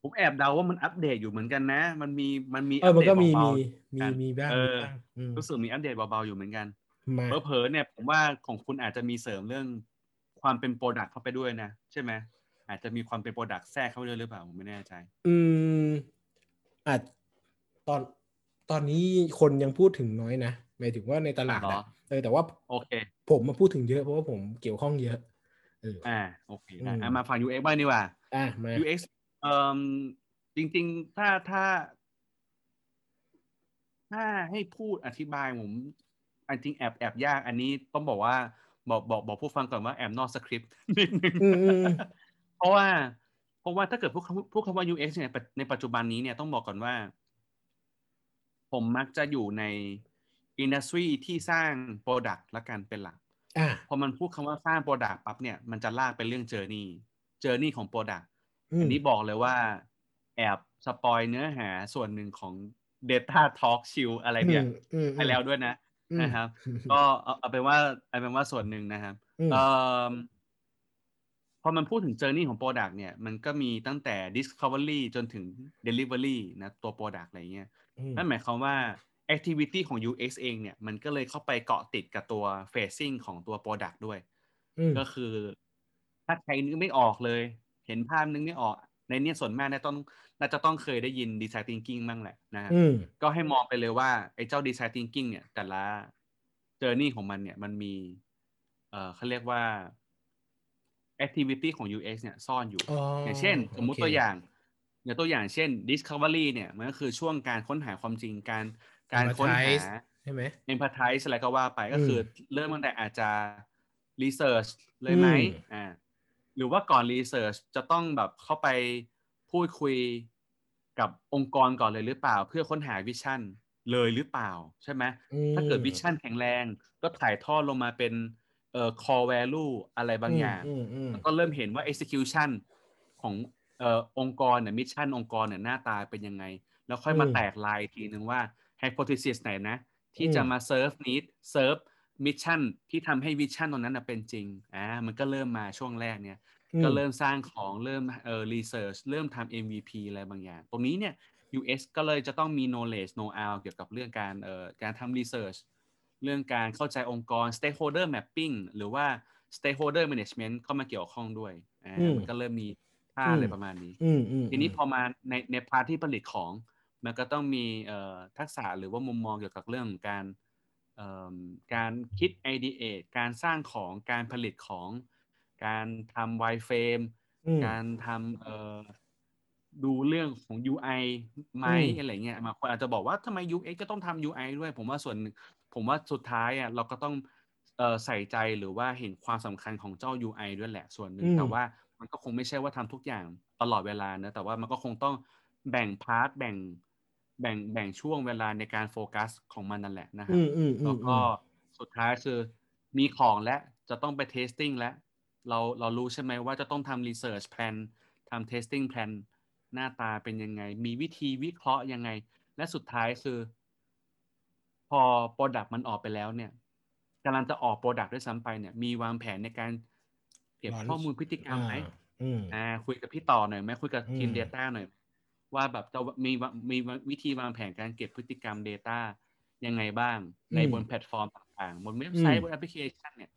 ผมแอบเดาว่ามันอัปเดตอยู่เหมือนกันนะ มันมีมันมีเออมันก็มีเบามีๆมีกันมีบ้างเอมีอบ้างอืมรู้สึกมีอัปเดตเบาๆอยู่เหมือนกัน มา เผลอๆเนี่ยผมว่าของคุณอาจจะมีเสริมเรื่องความเป็นโปรดักต์เข้าไปด้วยนะ ใช่ไหมอาจจะมีความเป็นโปรดักต์แทรกเข้าไปด้วยหรือเปล่าผมไม่แน่ใจ อืมอาจตอนตอนนี้คนยังพูดถึงน้อยนะหมายถึงว่าในตลาดเหรออะเออแต่ว่าโอเค ผมมาพูดถึงเยอะเพราะว่าผมเกี่ยวข้องเยอะเอออ่าโอเคได้อืมอะมาฟัง UX บ้างดีกว่าอะมา UX เอ่อจริง ๆ ถ้าถ้า ถ้าให้พูดอธิบายผม อันจริงแอบแอบยากอันนี้ต้องบอกว่าบอกบอกบอกผู้ฟังก่อนว่าแอบนอกสคริปต์นิดนึงอืมอืมเพราะว่า เพราะว่าถ้าเกิดพูดคำพูดคำว่า UX เนี่ยในปัจจุบันนี้เนี่ยต้องบอกก่อนว่า ผมมักจะอยู่ใน industry ที่สร้าง product ละกันเป็นหลักอะพอมันพูดคำว่าสร้าง product ปั๊บเนี่ยมันจะลากไปเรื่อง journey journey ของ product อืมอันนี้บอกเลยว่า แอบ spoil เนื้อหาส่วนหนึ่งของ Data Talk ชิลอะไรเนี่ยอืมอืมไปแล้วด้วยนะอืม นะครับ ก็เอาเอาเป็นว่าเอาเป็นว่าส่วนหนึ่งนะครับอืมเอ่อพอมันพูดถึง journey ของ Product เนี่ยมันก็มีตั้งแต่ discovery จนถึง delivery นะตัว Product อะไรเงี้ยอืมนั่นหมายความว่า activity ของ UX เองเนี่ยมันก็เลยเข้าไปเกาะติดกับตัว facing ของตัว Product ด้วยอืมก็คือถ้าใครนึกไม่ออกเลย เห็นภาพนึกไม่ออก ในเนี้ยส่วนมากน่าต้องน่าจะต้องเคยได้ยิน design thinking บ้างแหละนะฮะอืมก็ให้มองไปเลยว่าไอ้เจ้า design thinking เนี่ย แต่ละ journey ของมันเนี่ยมันมี เอ่อเขาเรียกว่า activity ของ UX เนี่ยซ่อนอยู่อ๋ออย่างเช่น สมมุติโอเคตัวอย่างอย่างตัวอย่างเช่น discovery เนี่ยมันก็คือช่วงการค้นหาความจริงการการค้นหา Empathize ใช่ไหม empathize อะไรก็ว่าไปก็คืออเริ่มตั้งแต่อาจจะ research เลยไหมอืมอ่า หรือว่าก่อน research จะต้องแบบเข้าไปพูดคุยกับองค์กรก่อนเลยหรือเปล่า เพื่อค้นหาวิชั่นเลยหรือเปล่า ใช่ไหมอืมถ้าเกิดวิชั่นแข็งแรง ก็ถ่ายทอดลงมาเป็นเอ่อ core value อะไรบางอย่างอืมอืมแล้วก็เริ่มเห็นว่า execution ของเอ่อองค์กรเนี่ย mission องค์กรเนี่ยหน้าตาเป็นยังไง แล้วค่อยมาอืมแตกลายอีกทีหนึ่งว่า hypothesis ไหนนะ ที่อืมจะมา serve need serve มิชชั่นที่ทำให้วิชั่นตรงนั้นนะเป็นจริงอ่ามันก็เริ่มมาช่วงแรกเนี่ยอืมก็เริ่มสร้างของเริ่มเอ่อ research เริ่มทำ MVP อะไรบางอย่าง ตรงนี้เนี่ย US ก็เลยจะต้องมี knowledge know how เกี่ยวกับเรื่องการเอ่อการทำ research เรื่องการเข้าใจองค์กร stakeholder mapping หรือว่า stakeholder management เข้ามาเกี่ยวข้องด้วยอ่าอืมมันก็เริ่มมีท่าอืมอะไรประมาณนี้อืมอืมทีนี้พอมาในในพาร์ทที่ผลิตของ มันก็ต้องมีเอ่อทักษะหรือว่ามุมมองเกี่ยวกับเรื่องของการเอิ่ม การคิด ideate การสร้างของการผลิตของ การทำ wireframe อืมการทำเอ่อดูเรื่องของ UI ไหมอืมอะไรเงี้ยบางคนอาจจะบอกว่าทำไม UX ก็ต้องทำ UI ด้วย ผมว่าส่วนหนึ่งผมว่าสุดท้ายอะเราก็ต้องเอ่อใส่ใจหรือว่าเห็นความสำคัญของเจ้า UI ด้วยแหละส่วนหนึ่งอืมแต่ว่ามันก็คงไม่ใช่ว่าทำทุกอย่างตลอดเวลานะแต่ว่ามันก็คงต้องแบ่ง part แบ่ง แบ่งแบ่งช่วงเวลาในการโฟกัสของมันนั่นแหละนะครัอืมอืมอืแล้วก็สุดท้ายคือมีของและจะต้องไป testing แล้วเราเรารู้ใช่ไหมว่าจะต้องทำ research plan ทำ testing plan หน้าตาเป็นยังไง มีวิธีวิเคราะห์ยังไง และสุดท้ายคือ พอ product มันออกไปแล้วเนี่ยกำลังจะออก product ด้วยซ้ำไปเนี่ย มีวางแผนในการเก็บ Launch ข้อมูลพฤติกรรมไหมอ่าอืมอ่าคุยกับพี่ต่อหน่อยไหมคุยกับทีมอืม Data หน่อย ว่าแบบจะมีวะมีวิธีวางแผนการเก็บพฤติกรรม Data ยังไงบ้าง ในบนแพลตฟอร์มต่างๆ บนเว็บไซต์บนแอปพลิเคชันเนี่ย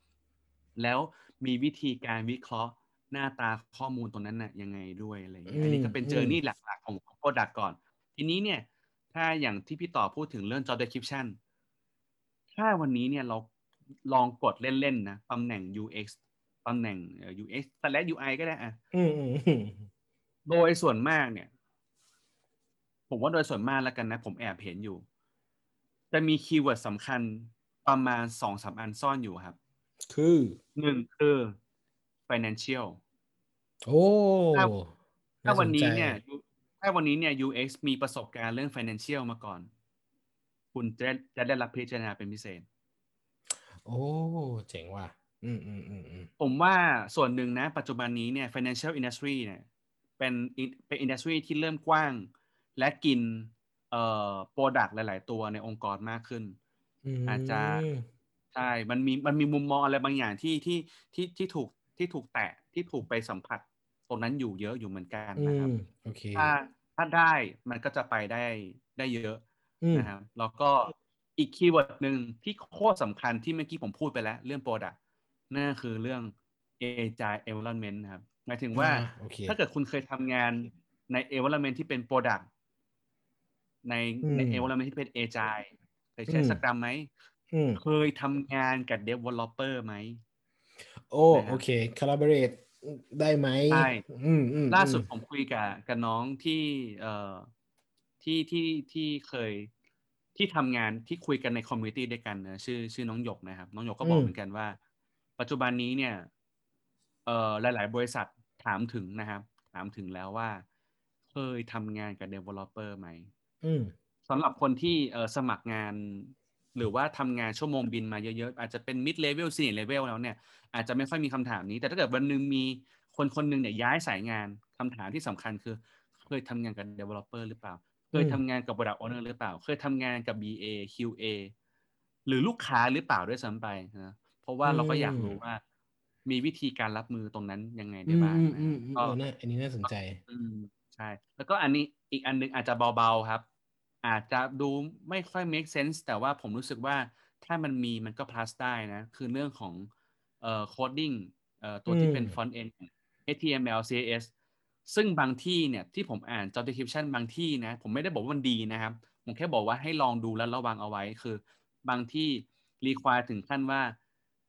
แล้วมีวิธีการวิเคราะห์หน้าตาข้อมูลตรงนั้นน่ะยังไงด้วยอะไรอย่างเงี้ยอันนี้ก็เป็นเจอร์นี่หลักๆของ Product ก่อน ทีนี้เนี่ย ถ้าอย่างที่พี่ต่อพูดถึงเรื่อง job description ถ้าวันนี้เนี่ยเราลองกดเล่นๆนะตำแหน่ง UX ตำแหน่งเอ่อ UX และ UI ก็ได้อะอืมอืมอืมโดยส่วนมากเนี่ย ผมว่าโดยส่วนมากแล้วกันนะ ผมแอบเห็นอยู่ จะมี keyword สำคัญประมาณสองสามอันซ่อนอยู่ครับ คือหนึ่งคือ financial โอ้ถ้าถ้าาสวันนี้ใจเนี่ยถ้าวันนี้เนี่ย UX มีประสบการณ์เรื่อง financial มาก่อน คุณจะจะได้รับพิจารณาเป็นพิเศษ โอ้ เจ๋งว่ะ อืมอืมอืมอืมผมว่าส่วนหนึ่งนะ ปัจจุบันนี้เนี่ย financial industry เนี่ย เป็นเป็น industry ที่เริ่มกว้าง และกินเอ่อ product หลาย ๆ ตัวในองค์กรมากขึ้นมอาจจะใช่ มันมีมันมีมุมมองอะไรบางอย่างที่ที่ที่ที่ถูกที่ถูกแตะที่ถูกไปสัมผัสตรงนั้นอยู่เยอะอยู่เหมือนกันอืนะครับมโอเคถ้าถ้าได้มันก็จะไปได้ได้เยอะอืมนะครับแล้วก็อีกคีย์เวิร์ดหนึ่งที่โคตรสำคัญที่เมื่อกี้ผมพูดไปแล้ว เรื่อง Product นั่นก็คือเรื่อง agile environment นะครับ หมายถึงว่าอ่าโอเคถ้าเกิดคุณเคยทำงานใน environment ที่เป็น Product ในในอืม environment ที่เป็น agile เคยใช้อืม scrum ไหมอืมเคยทำงานกับ developer ไหม โอ้นะครับโอเค collaborate ได้ไหมใช่อืมอืมล่าสุดอืมผมคุยกับกับน้องที่เอ่อที่ที่ที่เคยที่ทำงานที่คุยกันใน community ด้วยกันนะชื่อชื่อน้องหยกนะครับ น้องหยกก็บอกเหมือนกันว่า ปัจจุบันนี้เนี่ยเอ่อหลาย ๆ บริษัทถามถึงนะครับ ถามถึงแล้วว่า เคยทำงานกับ developer ไหมอืม สำหรับคนที่เอ่อสมัครงาน หรือว่าทำงานชั่วโมงบินมาเยอะๆ อาจจะเป็น mid level senior level แล้วเนี่ย อาจจะไม่ค่อยมีคำถามนี้ แต่ถ้าเกิดวันหนึ่งมีคนคนหนึ่งเนี่ยย้ายสายงานคำถามที่สำคัญคือ เคยทำงานกับ developer หรือเปล่า เคยทำงานกับ product owner หรือเปล่า เคยทำงานกับ BA QA หรือลูกค้าหรือเปล่าด้วยซ้ำไปนะเพราะว่าเราก็อยากรู้ว่ามีวิธีการรับมือตรงนั้นยังไงอืได้มบ้างอืมนะอืมอืมก็เออน่าอันนี้น่าสนใจ อืมใช่ แล้วก็อันนี้อีกอันหนึงอาจจะเบาๆครับ อาจจะดูไม่ค่อย make sense แต่ว่าผมรู้สึกว่าถ้ามันมีมันก็ plus ได้นะ คือเรื่องของเอ่อ coding เอ่อตัวที่เป็นอืม front end HTML CSS ซึ่งบางที่เนี่ยที่ผมอ่าน job description บางที่นะ ผมไม่ได้บอกว่ามันดีนะครับ ผมแค่บอกว่าให้ลองดูแล้วระวังเอาไว้คือบางที่ require ถึงขั้นว่า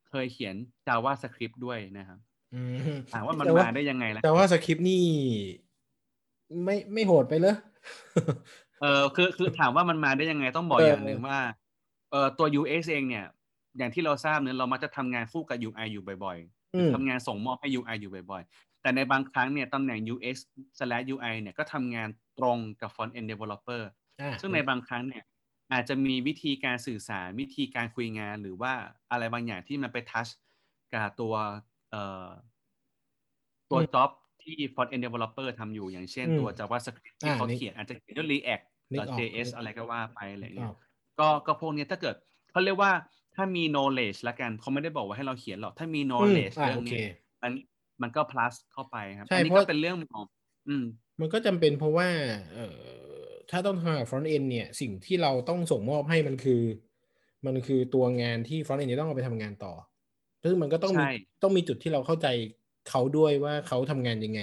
เคยเขียน JavaScript ด้วยนะครับอืมถามว่ามันแต่มาได้ยังไงล่ะแต่ว่าสคริปต์นี่ ไม่ไม่โหดไปเลย เออคือคือถามว่ามันมาได้ยังไงต้องบอกเออออย่างหนึ่งว่าเออตัว UX เองเนี่ย อย่างที่เราทราบเนี่ยเรามักจะทำงานคู่กับ UI อยู่บ่อยๆหรือทำงานส่งมอบให้ UI อยู่บ่อยๆ แต่ในบางครั้งเนี่ยตำแหน่ง UX slash UI เนี่ยก็ทำงานตรงกับ front end developer อะซึ่งในบางครั้งเนี่ยอาจจะมีวิธีการสื่อสารวิธีการคุยงานหรือว่าอะไรบางอย่างที่มันไปทัชกับตัวเอ่อตัว job ที่ front end developer ทำอยู่อย่างเช่นตัว JavaScript ที่เขาเขียนอาจจะเขียนด้วย React นึกออก JS นึกอะไรก็ว่าไปอะไรนึกอเงี้อยกก็ก็พวกเนี้ยถ้าเกิดเขาเรียกว่าถ้ามี knowledge ละกันเขาไม่ได้บอกว่าให้เราเขียนหรอก ถ้ามีอืม knowledge อ่าเรื่อโองเคเนี้ยมันมันก็ plus เข้าไปครับใช่อันนี้เพราะก็เป็นเรื่องของอืม มันก็จำเป็นเพราะว่า เอ่อถ้าต้องทำกับ front end เนี่ย สิ่งที่เราต้องส่งมอบให้มันคือ มันคือตัวงานที่ front end จะต้องเอาไปทำงานต่อซึ่งมันก็ต้องมีใช่ต้องมีจุดที่เราเข้าใจเขาด้วยว่าเขาทำงานยังไง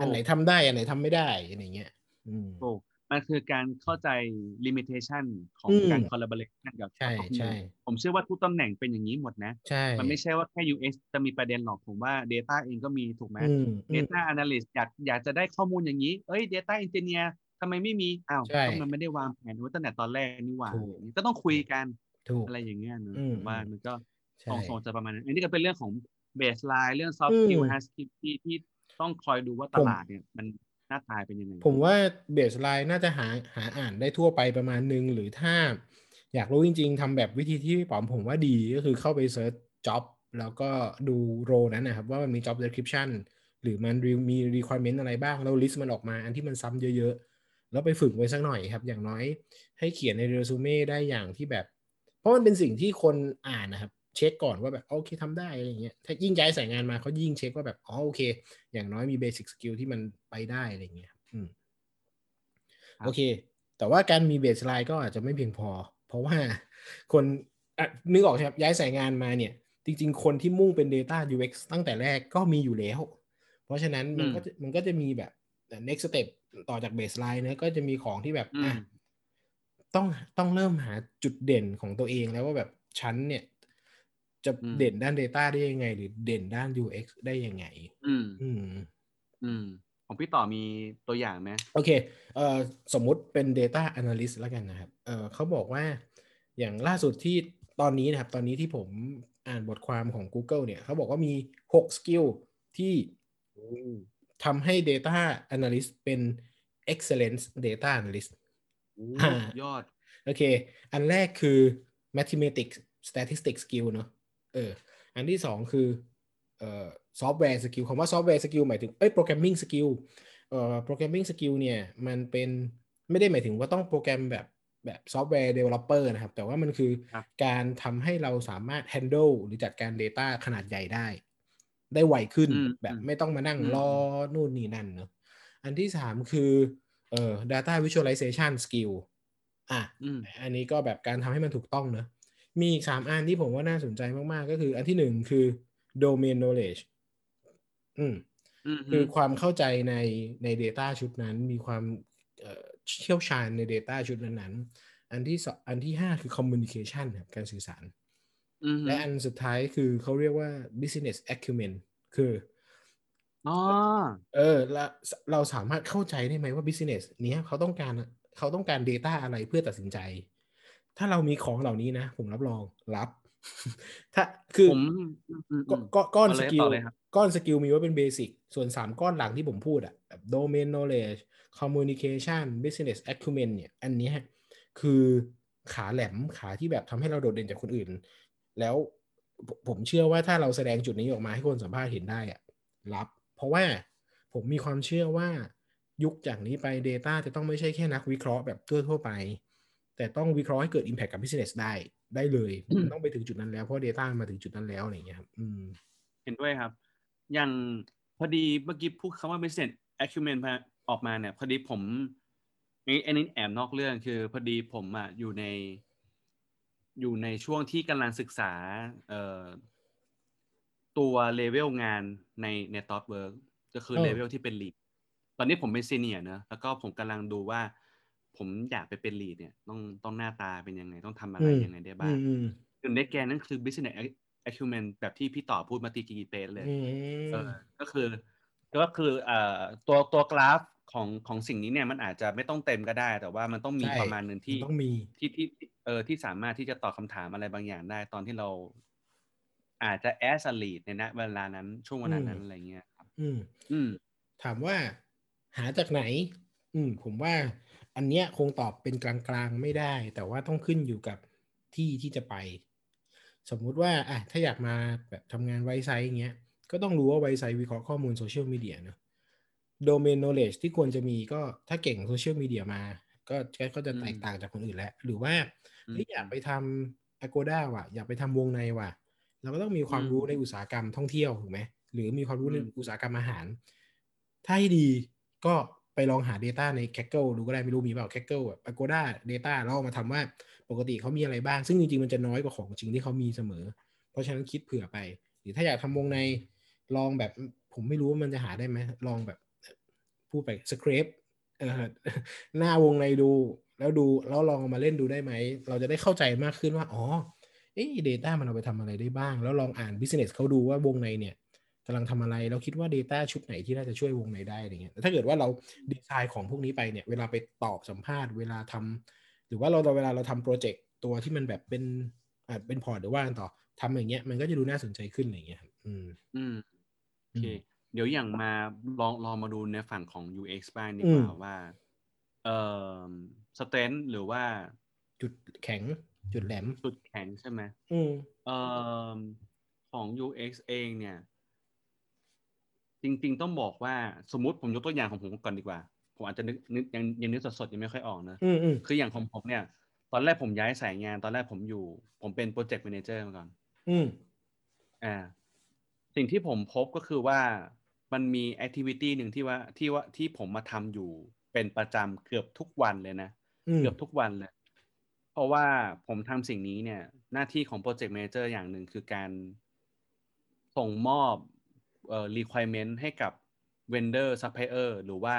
อันไหนทำได้ อันไหนทำไม่ได้อะไรเงี้ยอืมถูก มันคือการเข้าใจ limitation ของอืมการ collaboration กับใช่กับใช่ผมเชื่อว่าทุกตำแหน่งเป็นอย่างนี้หมดนะใช่มันไม่ใช่ว่าแค่ UX จะมีประเด็นหรอกผมว่า Data เองก็มีถูกไหมอืมอืม Data Analyst อยากอยากจะได้ข้อมูลอย่างนี้ เอ้ย Data Engineer ทำไมไม่มี อ้าวใช่ก็มันไม่ได้วางแผนไว้ตั้งแต่ตอนแรกนี่หว่าถูกก็ต้องคุยกันถูกอะไรอย่างเงี้ยเนอะอืมผมว่ามันก็ใช่ทรงๆจะประมาณนั้นอันนี้ก็เป็นเรื่องของ baseline เรื่อง soft skill อืม hard skill ที่ที่ต้องคอยดูว่าตลาดเนี่ยมันห น้าตายเป็นยังไง ผมว่าเบสไลน์น่าจะหาหาอ่านได้ทั่วไปประมาณนึง หรือถ้า อยากรู้จริง ๆทำแบบวิธีที่พี่ป๋อมผมว่าดีก็คือเข้าไปเซิร์ช job แล้วก็ดู role นั้นนะครับ ว่ามันมี job description หรือมันมี requirement อะไรบ้าง แล้ว list มันออกมาอันที่มันซ้ำเยอะๆ แล้วไปฝึกไว้สักหน่อยครับ อย่างน้อยให้เขียนในเรซูเม่ได้อย่างที่แบบ เพราะมันเป็นสิ่งที่คนอ่านนะครับ เช็คก่อนว่าแบบโอเคทำได้อะไรอย่างเงี้ยถ้ายิ่งย้ายสายงานมาเขายิ่งเช็คว่าแบบอ๋อโอเค อย่างน้อยมีเบสิ c สกิลที่มันไปได้อะไรอย่างเงี้ยอืมครับโอเค แต่ว่าการมี baseline ก็อาจจะไม่เพียงพอ เพราะว่าคนอะนึกออกใช่ไหมครับย้ายสายงานมาเนี่ย จริง ๆ คนที่มุ่งเป็น Data UX ตั้งแต่แรกก็มีอยู่แล้ว เพราะฉะนั้นมันก็จะมันก็จะมีแบบ next step ต่อจาก baseline นะก็จะมีของที่แบบอืมอะต้องต้องเริ่มหาจุดเด่นของตัวเองแล้วว่าแบบฉันเนี่ย จะอืมเด่นด้าน Data ได้ยังไง หรือเด่นด้าน UX ได้ยังไง อืม อืม อืม ของพี่ต่อมีตัวอย่างไหมโอเค เอ่อสมมุติเป็น Data Analyst แล้วกันนะครับ เอ่อเขาบอกว่าอย่างล่าสุดที่ตอนนี้นะครับ ตอนนี้ที่ผมอ่านบทความของ Google เนี่ยเขาบอกว่ามี 6 สกิลที่ทำให้ Data Analyst เป็น Excellent Data Analyst โอ้อ่ายอด โอเค อันแรกคือ mathematics statistics skill เนอะ เอออันที่สองคือเอ่อ software skill คำว่า software skill หมายถึงเอ้ย programming skill เอ่อ programming skill เนี่ยมันเป็นไม่ได้หมายถึงว่าต้องโปรแกรมแบบแบบซอฟต์แวร์ developer นะครับ แต่ว่ามันคือครับการทำให้เราสามารถ handle หรือจัดการ Data ขนาดใหญ่ได้ ได้ไวขึ้นอืมแบบอืมไม่ต้องมานั่งอืมรอนู่นนี่นั่นเนอะอันที่สามคือเอ่อ data visualization skill อะอืมอันนี้ก็แบบการทำให้มันถูกต้องเนอะ มีอีกสามอันที่ผมว่าน่าสนใจมาก ๆ ก็คืออันที่หนึ่งคือ domain knowledge อืมอืมคือความเข้าใจในใน Data ชุดนั้น มีความเอ่อเชี่ยวชาญใน Data ชุดนั้นๆอันที่สองอันที่ห้าคือ communication ครับการสื่อสารอืมและอันสุดท้ายคือเขาเรียกว่า business acumen คืออ๋อเออเราเราสามารถเข้าใจได้ไหมว่า business เนี้ยเขาต้องการเขาต้องการ Data อะไรเพื่อตัดสินใจ ถ้าเรามีของเหล่านี้นะ ผมรับรองรับ ถ้าคือผมอืมอืมก็ก็ก้อนเอาสเลยกิลต่อเลยครับก้อน skill มีไว้เป็น basic ส่วน3ก้อนหลังที่ผมพูดอะแบบ domain knowledge communication business acumen เนี่ย อันเนี้ยคือขาแหลมขาที่แบบทำให้เราโดดเด่นจากคนอื่น แล้วผมผมเชื่อว่าถ้าเราแสดงจุดนี้ออกมาให้คนสัมภาษณ์เห็นได้อะรับ เพราะว่าผมมีความเชื่อว่ายุคจากนี้ไป Data จะต้องไม่ใช่แค่นักวิเคราะห์แบบทั่วๆไป แต่ต้องวิเคราะห์ให้เกิด Impact กับ Business ได้ได้เลยมันต้องไปถึงจุดนั้นแล้วเพราะ Data มันมาถึงจุดนั้นแล้วอะไรอย่างเงี้ยครับอืมเห็นด้วยครับ อย่างพอดีเมื่อกี้พูดคำว่า business acumen มาออกมาเนี่ยพอดีผมอันนี้อันนี้แอบนอกเรื่องคือพอดีผมอะอยู่ใน อยู่ในช่วงที่กำลังศึกษาเอ่อตัวเลเวลงานในในท็อปเวิร์กก็คือเออเลเวลที่เป็นลีดตอนนี้ผมเป็นซีเนียร์นะแล้วก็ผมกำลังดูว่า ผมอยากไปเป็นลีดเนี่ย ต้องต้องหน้าตาเป็นยังไง ต้องทำอะไรยังไงได้บ้างอืมหนึ่งในแกนนั่นคือ business acumen แบบที่พี่ต่อพูดมาตีกีเปเลยอืเอมอก็คือ ก็คือเอ่อตัวตัวกราฟของของสิ่งนี้เนี่ยมันอาจจะไม่ต้องเต็มก็ได้ แต่ว่ามันต้องมีใช่ประมาณหนึ่งที่มันต้องมีที่ที่เออที่สามารถที่จะตอบคำถามอะไรบางอย่างได้ตอนที่เรา อาจจะ at least ในณเวลานั้นช่วงเวลานั้นอืมอะไรเงี้ยครับ อืม อืม ถามว่าหาจากไหน อืม ผมว่า อันเนี้ยคงตอบเป็นกลางๆไม่ได้ แต่ว่าต้องขึ้นอยู่กับที่ที่จะไป สมมุติว่าอะถ้าอยากมาแบบทำงาน Wisesight อย่างเงี้ยก็ต้องรู้ว่า Wisesight วิเคราะห์ข้อมูลโซเชียลมีเดียเนอะ domain knowledge ที่ควรจะมีก็ถ้าเก่งโซเชียลมีเดียมา ก็ก็ก็จะอืมแตกต่างจากคนอื่นแล้ว หรือว่าอืมเฮ้ยอยากไปทำ Agoda ว่ะ อยากไปทำวงในว่ะ เราก็ต้องมีความอืมรู้ในอุตสาหกรรมท่องเที่ยวถูกไหมหรือมีความรู้ในอืมอุตสาหกรรมอาหาร ถ้าให้ดีก็ ไปลองหา Data ใน Kaggle ดูก็ได้ไม่รู้มีเปล่า Kaggle แบบ Agoda Data แล้วเอามาทำว่าปกติเขามีอะไรบ้าง ซึ่งจริงๆ มันจะน้อยกว่าของจริงที่เขามีเสมอ เพราะฉะนั้นคิดเผื่อไป หรือถ้าอยากทำวงในลองแบบผมไม่รู้ว่ามันจะหาได้ไหมลองแบบพูดไปสคริปเอ่อหน้าวงในดู แล้วดูแล้วลองเอามาเล่นดูได้ไหม เราจะได้เข้าใจมากขึ้นว่า อ๋อเอ๊ะ Data มันเอาไปทำอะไรได้บ้าง แล้วลองอ่าน Business เขาดูว่าวงในเนี่ย กำลังทำอะไร เราคิดว่า Data ชุดไหนที่น่าจะช่วยวงในได้อะไรเงี้ยแต่ถ้าเกิดว่าเราดีไซน์ของพวกนี้ไปเนี่ย เวลาไปตอบสัมภาษณ์เวลาทำหรือว่าเราเวลาเราทำโปรเจกต์ตัวที่มันแบบเป็นอ่าเป็นพอร์ตหรือว่ากันต่อทำอย่างเงี้ยมันก็จะดูน่าสนใจขึ้นอะไรเงี้ยครับอืมอืมโอเคอืมเดี๋ยวอย่างมาลองลองมาดูในฝั่งของ UX บ้างดีอืกมว่าว่าเอ่อสเตนหรือว่าจุดแข็งจุดแหลม จุดแข็งใช่ไหมอืมเอ่อของ UX เองเนี่ย จริง ๆ ต้องบอกว่าสมมุติผมยกตัวอย่างของผมก่อนดีกว่า ผมอาจจะนึกนึกยังยังนึกสดๆยังไม่ค่อยออกนะอืมอืมคืออย่างของผมเนี่ย ตอนแรกผมย้ายสายงาน ตอนแรกผมอยู่ ผมเป็นโปรเจกต์ a ม a นเจอร์มาก่อน อืมอ่า สิ่งที่ผมพบก็คือว่ามันมี activity หนึ่งที่ว่าที่ว่าที่ผมมาทำอยู่เป็นประจำเกือบทุกวันเลยนะอืมเกือบทุกวันเลย เพราะว่าผมทำสิ่งนี้เนี่ย หน้าที่ของโปรเจกต์ a ม a นเจอร์อย่างหนึ่งคือการส่งมอบ เอ่อ requirement ให้กับ vendor supplier หรือว่า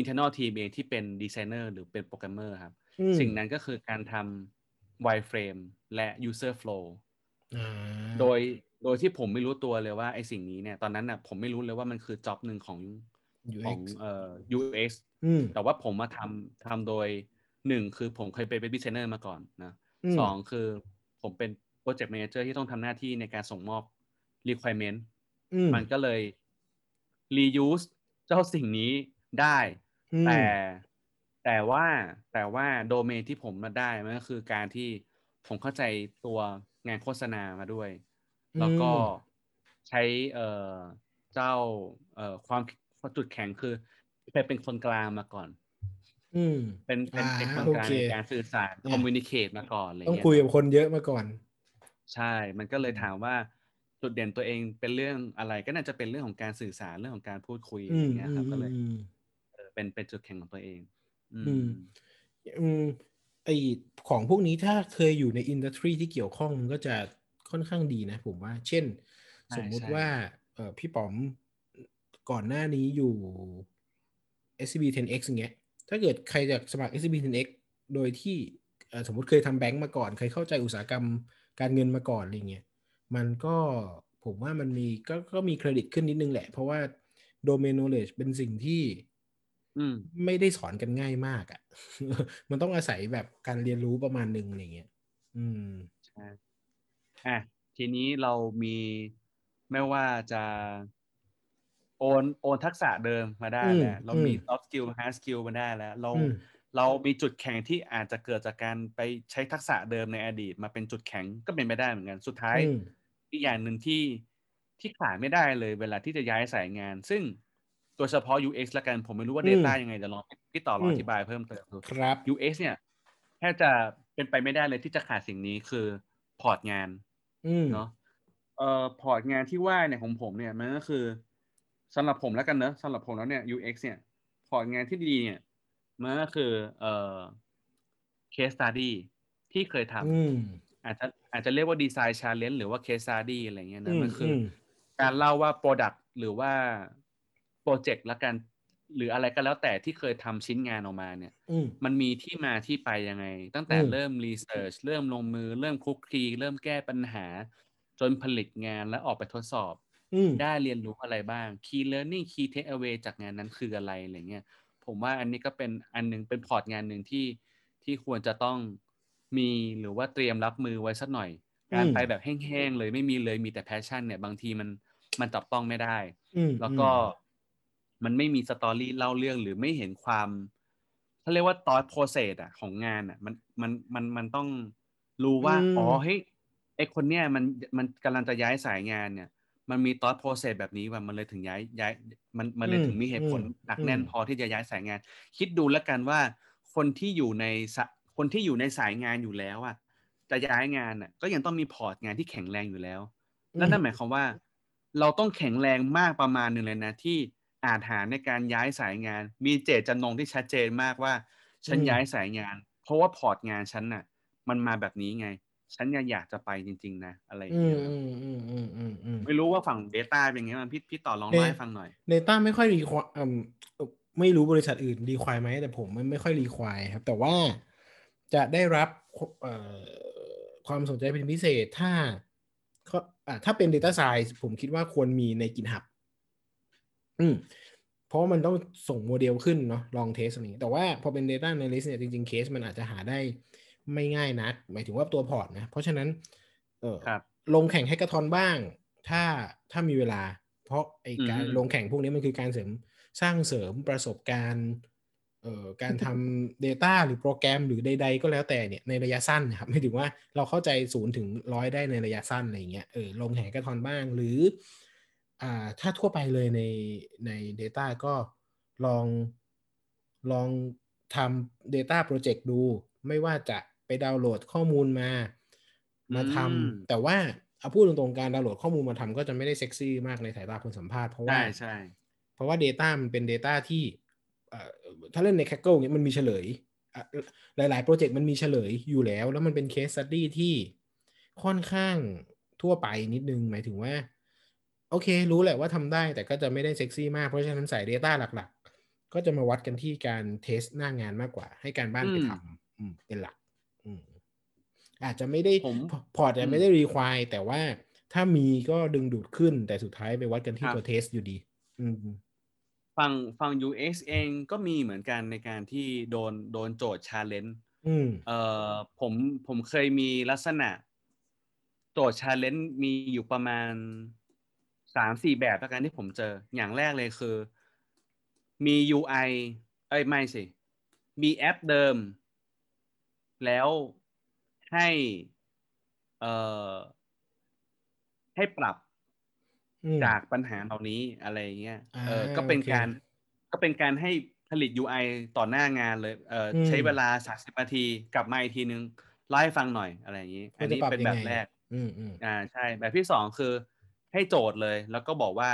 internal team เองที่เป็นดีไซเนอร์หรือเป็นโปรแกรมเมอร์ครับอืมสิ่งนั้นก็คือการทำ wireframe และ user flow อ่าโดยโดยที่ผมไม่รู้ตัวเลยว่าไอ้สิ่งนี้เนี่ยตอนนั้นน่ะผมไม่รู้เลยว่ามันคือ job หนึ่งของของ UX เอ่อ UX อืมแต่ว่าผมมาทำทำโดยหนึ่งคือผมเคยไปเป็นดีไซเนอร์มาก่อนนะอืมสองคือผมเป็นโปรเจกต์ a ม a นเจอร์ที่ต้องทำหน้าที่ในการส่งมอบ requirement อื มมันก็เลย reuse เจ้าสิ่งนี้ได้อืมแต่แต่ว่าแต่ว่าโดเมนที่ผมมาได้มันก็คือการที่ผมเข้าใจตัวงานโฆษณามาด้วย แล้วก็ใช้เอ่อเจ้าเอ่อความจุดแข็งคือเคยเป็นคนกลางมาก่อนอืมเป็นเป็นเป็นคนอ่าโอกลางเคในการสื่อสารอ่าคอมมูนิเคตมาก่อนอะไรต้องเงี้ยคุยคกัรับบคนเยอะมาก่อน ใช่ มันก็เลยถามว่า จุดเด่นตัวเองเป็นเรื่องอะไรก็น่าจะเป็นเรื่องของการสื่อสารเรื่องของการพูดคุยอือย่ามงเงี้ยอืครัมบก็เลยอืมเออเป็นเป็นจุดแข็งของตัวเอง อือืมมอืมไอของพวกนี้ถ้าเคยอยู่ในอินดัสทรีที่เกี่ยวข้องมันก็จะค่อนข้างดีนะผมว่า เช่นใช่สมมุติใช่ว่าเออพี่ป๋อมก่อนหน้านี้อยู่ SCB 10X อย่างเงี้ย ถ้าเกิดใครจะสมัคร SCB 10X โดยที่เอ่อสมมติเคยทำแบงก์มาก่อน เคยเข้าใจอุตสาหกรรมการเงินมาก่อนอะไรเงี้ย มันก็ผมว่ามันมีก็ก็มีเครดิตขึ้นนิดนึงแหละ เพราะว่า domain knowledge เป็นสิ่งที่อืมไม่ได้สอนกันง่ายมากอะ่ะ มันต้องอาศัยแบบการเรียนรู้ประมาณหนึ่งอะไรเงี้ย อืมใช่อะทีนี้เรามีไม่ว่าจะโอนโอนทักษะเดิมมาได้อืมแล้วเรามีอืม soft skill hard skill มาได้แล้ว เราอืมเรามีจุดแข็งที่อาจจะเกิดจากการไปใช้ทักษะเดิมในอดีต มาเป็นจุดแข็งก็เป็นไปได้เหมือนกัน สุดท้าย อืมอีกอย่างหนึ่งที่ที่ขาดไม่ได้เลยเวลาที่จะย้ายสายงาน ซึ่งโดยเฉพาะ UX ละกัน ผมไม่รู้ว่าอืม Data ยังไงเดี๋ยวลองพี่ต่อลองอืมอธิบายเพิ่มเติมดูครับ UX เนี่ยแทบจะเป็นไปไม่ได้เลยที่จะขาดสิ่งนี้คือพอร์ตงานอืมเนาะเอ่อพอร์ตงานที่ว่าเนี่ยของผมเนี่ยมันก็คือสำหรับผมแล้วกันเนอะสำหรับผมแล้วเนี่ย UX เนี่ยพอร์ตงานที่ดีเนี่ยมันก็คือเอ่อ case study ที่เคยทำอืมอาจจะ อาจจะเรียกว่า design challenge หรือว่า case study อะไรเงี้ยนะมันคืออืมการเล่าว่า Product หรือว่าโปรเจกต์ละกันหรืออะไรก็แล้วแต่ที่เคยทำชิ้นงานออกมาเนี่ยอืมมันมีที่มาที่ไปยังไง ตั้งแต่อืมเริ่ม research เริ่มลงมือ เริ่มคลุกคลีเริ่มแก้ปัญหา จนผลิตงานและออกไปทดสอบอืมได้เรียนรู้อะไรบ้าง key learning key takeaway จากงานนั้นคืออะไรอะไรเงี้ยผมว่าอันนี้ก็เป็นอันหนึ่งเป็นพอร์ตงานหนึ่งที่ที่ควรจะต้อง มีหรือว่าเตรียมรับมือไว้สักหน่อย การอืมไปแบบแห้งๆเลยไม่มีเลยมีแต่ passion เนี่ยบางทีมันมันจับต้องไม่ได้อืมแล้วก็มันไม่มี story เล่าเรื่องหรือไม่เห็นความเขาเรียกว่าตอ t โปรเซสอะของงานอะมันมันมันมันต้องรู้ว่าอืมอ๋อเฮ้ยไอคนเนี้ยมันมันกำลังจะย้ายสายงานเนี่ย มันมีตอ t โปรเซสแบบนี้ว่ามันเลยถึงย้ายย้าย มันมันเลยถึงมีเหตุผลหนักแน่นพอที่จะย้ายสายงาน คิดดูแล้วกันว่าคนที่อยู่ในสะ คนที่อยู่ในสายงานอยู่แล้วอะจะย้ายงานน่ะ ก็ยังต้องมีพอร์ตงานที่แข็งแรงอยู่แล้วแล้วนั่นหมายความว่า เราต้องแข็งแรงมากประมาณหนึ่งเลยนะที่อาจหาญในการย้ายสายงาน มีเจตจำนงที่ชัดเจนมากว่า ฉันอืมย้ายสายงาน เพราะว่าพอร์ตงานฉันน่ะ มันมาแบบนี้ไง ฉันยังอยากจะไปจริง ๆ นะ อะไรอย่างอืเงี้มยอืมอืมอืมอืมอืมไม่รู้ว่าฝั่ง Data เป็นไงบ้างพี่พี่ต่อลองเอ่เล่าอให้ฟังหน่อยเดต้าไม่ค่อยรีควายไม่รู้บริษัทอื่นรีควายไหมแต่ผมมันไม่ค่อยรีควายครับ แต่ว่า จะได้รับเอ่อความสนใจเป็นพิเศษถ้าก็อะถ้าเป็น Data Science ผมคิดว่าควรมีใน GitHub อืมเพราะว่ามันต้องส่งโมเดลขึ้นเนาะลอง test อะไรอย่างนี้ แต่ว่าพอเป็น Data Analyst เนี่ยจริงๆ เคสมันอาจจะหาได้ไม่ง่ายนักหมายถึงว่าตัวพอร์ตนะ เพราะฉะนั้น เออครับลงแข่ง hackathon บ้าง ถ้าถ้ามีเวลา เพราะไอการอืมลงแข่งพวกนี้มันคือการเสริมสร้างเสริมประสบการณ์เอ่อ การทำ Data หรือโปรแกรมหรือใด ๆ ก็แล้วแต่เนี่ยในระยะสั้นนะครับไม่ถึงว่าเราเข้าใจศูนย์ถึงร้อยได้ในระยะสั้นอะไรอย่างเงี้ยเออลงแข่ง hackathon บ้างหรืออ่าถ้าทั่วไปเลยในใน Data ก็ลองลองทำ Data Project ดู ไม่ว่าจะไปดาวน์โหลดข้อมูลมา มาทอืมำแต่ว่าเอาพูดตรงๆการดาวน์โหลดข้อมูลมาทำก็จะไม่ได้เซ็กซี่มากในสายตาคนสัมภาษณ์เพราะว่าใช่ใช่เพราะว่า Data มันเป็น Data ที่เอ่อ ถ้าเล่นใน Kaggle เนี่ยมันมีเฉลยอะหลาย ๆ โปรเจกต์มันมีเฉลยอยู่แล้ว แล้วมันเป็น Case Study ที่ค่อนข้างทั่วไปนิดนึง หมายถึงว่า โอเค รู้แหละว่าทำได้แต่ก็จะไม่ได้เซ็กซี่มาก เพราะฉะนั้นสาย Data หลัก ๆ ก็จะมาวัดกันที่การ test หน้างานมากกว่า ให้การบ้านไปอืมทำอืมเป็นหลักอืมอาจจะไม่ได้ผมพอร์ตอืจะมไม่ได้ require แต่ว่าถ้ามีก็ดึงดูดขึ้น แต่สุดท้ายไปวัดกันที่ครับตัว test อยู่ดี อืม ฝั่งฝั่ง UX เองก็มีเหมือนกันในการที่โดนโดนโจทย์ challenge อืมเอ่อผมผมเคยมีลักษณะ โจทย์ challenge มีอยู่ประมาณสามสี่แบบแล้วกันที่ผมเจอ อย่างแรกเลยคือ มี UI เอ้ยไม่สิ มีแอปเดิม แล้วให้เอ่อให้ปรับอืม จากปัญหาเหล่านี้อะไรอย่างเงี้ยอ่าเออก็เป็นโอเคการก็เป็นการให้ผลิต UI ต่อหน้างานเลยเอออมใช้เวลาสามสิบนาทีกลับมาอีกทีนึงเล่าให้ฟังหน่อยอะไรอย่างนี้ อัว่านจะนี้ปรับเป็นยังแบไงบแรกอืมอืมอ่าใช่ แบบที่สองคือ ให้โจทย์เลย แล้วก็บอกว่า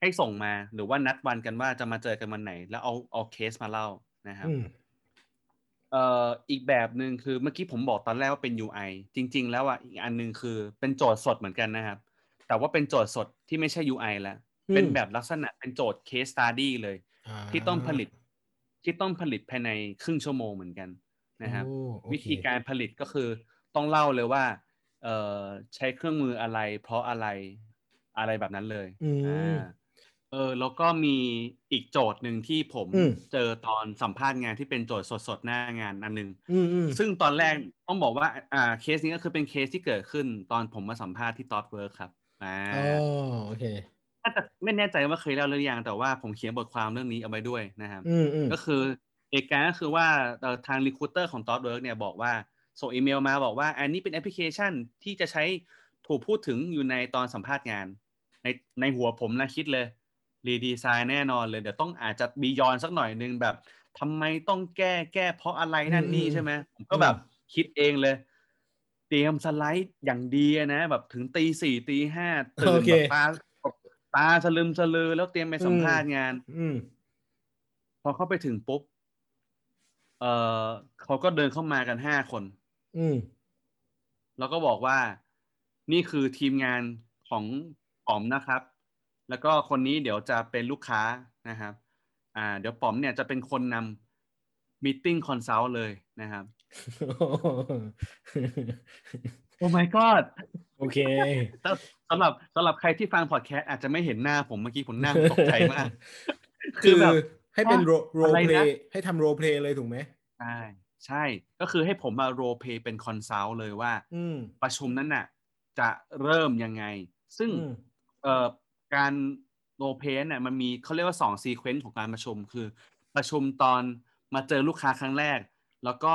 ให้ส่งมาหรือว่านัดวันกันว่าจะมาเจอกันวันไหน แล้วเอาเอาเคสมาเล่านะครับอืมเอ่ออีกแบบหนึ่งคือเมื่อกี้ผมบอกตอนแรกว่าเป็น UI จริง ๆ แล้วอะอีกอันหนึงคือเป็นโจทย์สดเหมือนกันนะครับ แต่ว่าเป็นโจทย์สดที่ไม่ใช่ UI แล้วอืมเป็นแบบลักษณะเป็นโจทย์ case study เลยอ่าที่ต้องผลิตที่ต้องผลิตภายในครึ่งชั่วโมงเหมือนกันนะครับโอ้โอเควิธีการผลิตก็คือต้องเล่าเลยว่าเอ่อใช้เครื่องมืออะไร เพราะอะไรอะไรแบบนั้นเลยอืมอ่าเออแล้วก็มีอีกโจทย์หนึ่งที่ผมอืมเจอตอนสัมภาษณ์งานที่เป็นโจทย์สดๆหน้างานอันหนึงอืมอืมซึ่งตอนแรกต้องบอกว่าอ่าเคสนี้ก็คือเป็นเคสที่เกิดขึ้นตอนผมมาสัมภาษณ์ที่ Thoughtworks ครับ อ่าอ๋อโอเคน่าจะไม่แน่ใจว่าเคยเล่าหรือยังแต่ว่าผมเขียนบทความเรื่องนี้เอาไว้ด้วยนะครับอืมอืมก็คือเหตุการณ์ก็คือว่าเอ่อทาง recruiter ของ t o t w o r k เนี่ยบอกว่าส่งอีเมลมาบอกว่า อันนี้เป็นแอปพลิเคชันที่จะใช้ถูกพูดถึงอยู่ในตอนสัมภาษณ์งาน ในในหัวผมนะคิดเลย redesign แน่นอนเลย เดี๋ยวต้องอาจจะ beyond สักหน่อยนึงแบบทำไมต้องแก้แก้เพราะอะไรนั่นนี่ใช่ไหมผมก็แบบคิดเองเลย เตรียมสไลด์อย่างดีอะนะ แบบถึงตีสี่ตีห้าตื่นโอเคแบบตาตาสลึมสลือแล้วเตรียมไปสัมภาษณ์งาน อืมพอเข้าไปถึงปุ๊บเออเขาก็เดินเข้ามากันห้าคน อืมแล้วก็บอกว่า นี่คือทีมงานของป๋อมนะครับ แล้วก็คนนี้เดี๋ยวจะเป็นลูกค้านะครับ อ่า เดี๋ยวป๋อมเนี่ยจะเป็นคนนำ meeting consult เลยนะครับ oh my god โอเคสำหรับสำหรับใครที่ฟังพอดแคสต์อาจจะไม่เห็นหน้าผมเมื่อกี้ผมหน้าตกใจมาก คืคืออแบบให้เป็น role role อะไรนะ play ให้ทำ role play เลยถูกไหมใช่ใช่ก็คือให้ผมมา role play เป็น consult เลยว่าอืมประชุมนั้นน่ะ จะเริ่มยังไง ซึ่งอืมเอ่อการโรเพย์เนี่ยมันมีเขาเรียกว่าสองซีเควนต์ของการประชุมคือ ประชุมตอนมาเจอลูกค้าครั้งแรก แล้วก็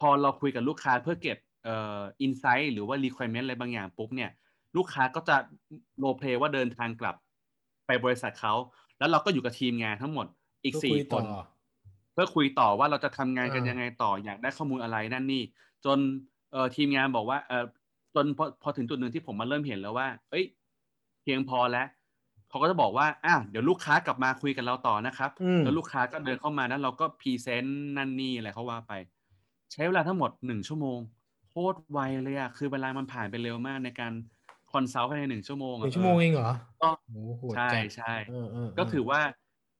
พอเราคุยกับลูกค้าเพื่อเก็บเอ่ออินไซต์หรือว่า requirement อะไรบางอย่างปุ๊บเนี่ย ลูกค้าก็จะโรเพย์ว่าเดินทางกลับไปบริษัทเขา แล้วเราก็อยู่กับทีมงานทั้งหมดอีกก็สี่คุยคต่นอเพื่อคุยต่อว่าเราจะทำงานกันอ่ายัยังไงต่ออยากได้ข้อมูลอะไรนั่นนี่ จนเอ่อทีมงานบอกว่าเออจนพอพอถึงจุดหนึ่งที่ผมมาเริ่มเห็นแล้วว่า เอ้ย เพียงพอแล้วเขาก็จะบอกว่าอ้าวเดี๋ยวลูกค้ากลับมาคุยกับเราต่อนะครับอืมแล้วลูกค้าก็เดินเข้ามาแล้วเราก็ present นั่นนี่อะไรเขาว่าไป ใช้เวลาทั้งหมดหนึ่งชั่วโมงโคตรไวเลยอะคือเวลามันผ่านไปเร็วมากในการ consult ภายในหนึ่งชั่วโมงอะนึ่งชั่วโมงเองเหรอก็โอ้โหโหดใช่จัดใช่เออเออก็ถือว่า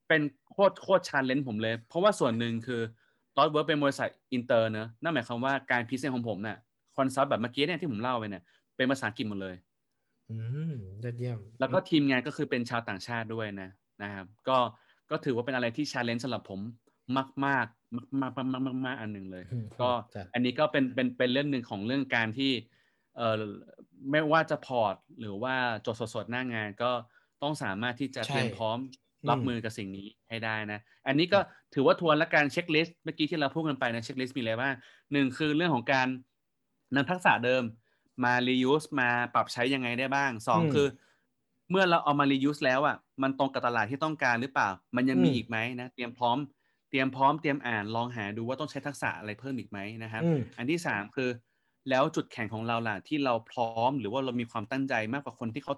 เป็นโคตรโคตร challenge ผมเลย เพราะว่าส่วนหนึ่งคือตอน work เป็นบริษัทอินเตอร์เนอะนั่นหมายความว่าการ present ของผมเนี่ย consult แบบเมื่อกี้เนี่ยที่ผมเล่าไปเนี่ยเป็นภาษาอังกฤษหมดเลยอืมยอดเยี่ยมแล้วก็ทีมงานก็คือเป็นชาวต่างชาติด้วยนะนะครับ ก็ก็ถือว่าเป็นอะไรที่ challenge สำหรับผมมากมาก มากมากมากมากมากอันหนึ่งเลยอืมก็จัดอันนี้ก็เป็นเป็นเป็นเรื่องหนึ่งของเรื่องการที่เอ่อไม่ว่าจะ port หรือว่าโจทย์สดๆหน้างานก็ต้องสามารถที่จะใช่เตรียมพร้อมอืมรับมือกับสิ่งนี้ให้ได้นะ อันนี้ก็ถือว่าทวนและการ checklist เมื่อกี้ที่เราพูดกันไปนะ checklist มีอะไรบ้างหนึ่งคือเรื่องของการนำทักษะเดิมมา reuse มาปรับใช้ยังไงได้บ้างสองอืมคือ เมื่อเราเอามา reuse แล้วอะมันตรงกับตลาดที่ต้องการหรือเปล่า มันยังมีอืมอีกไหมนะ เตรียมพร้อม เตรียมพร้อมเตรียมอ่านลองหาดูว่าต้องใช้ทักษะอะไรเพิ่มอีกไหมนะครับอืมอันที่สามคือแล้วจุดแข็งของเราล่ะที่เราพร้อมหรือว่าเรามีความตั้งใจมากกว่าคนที่เขา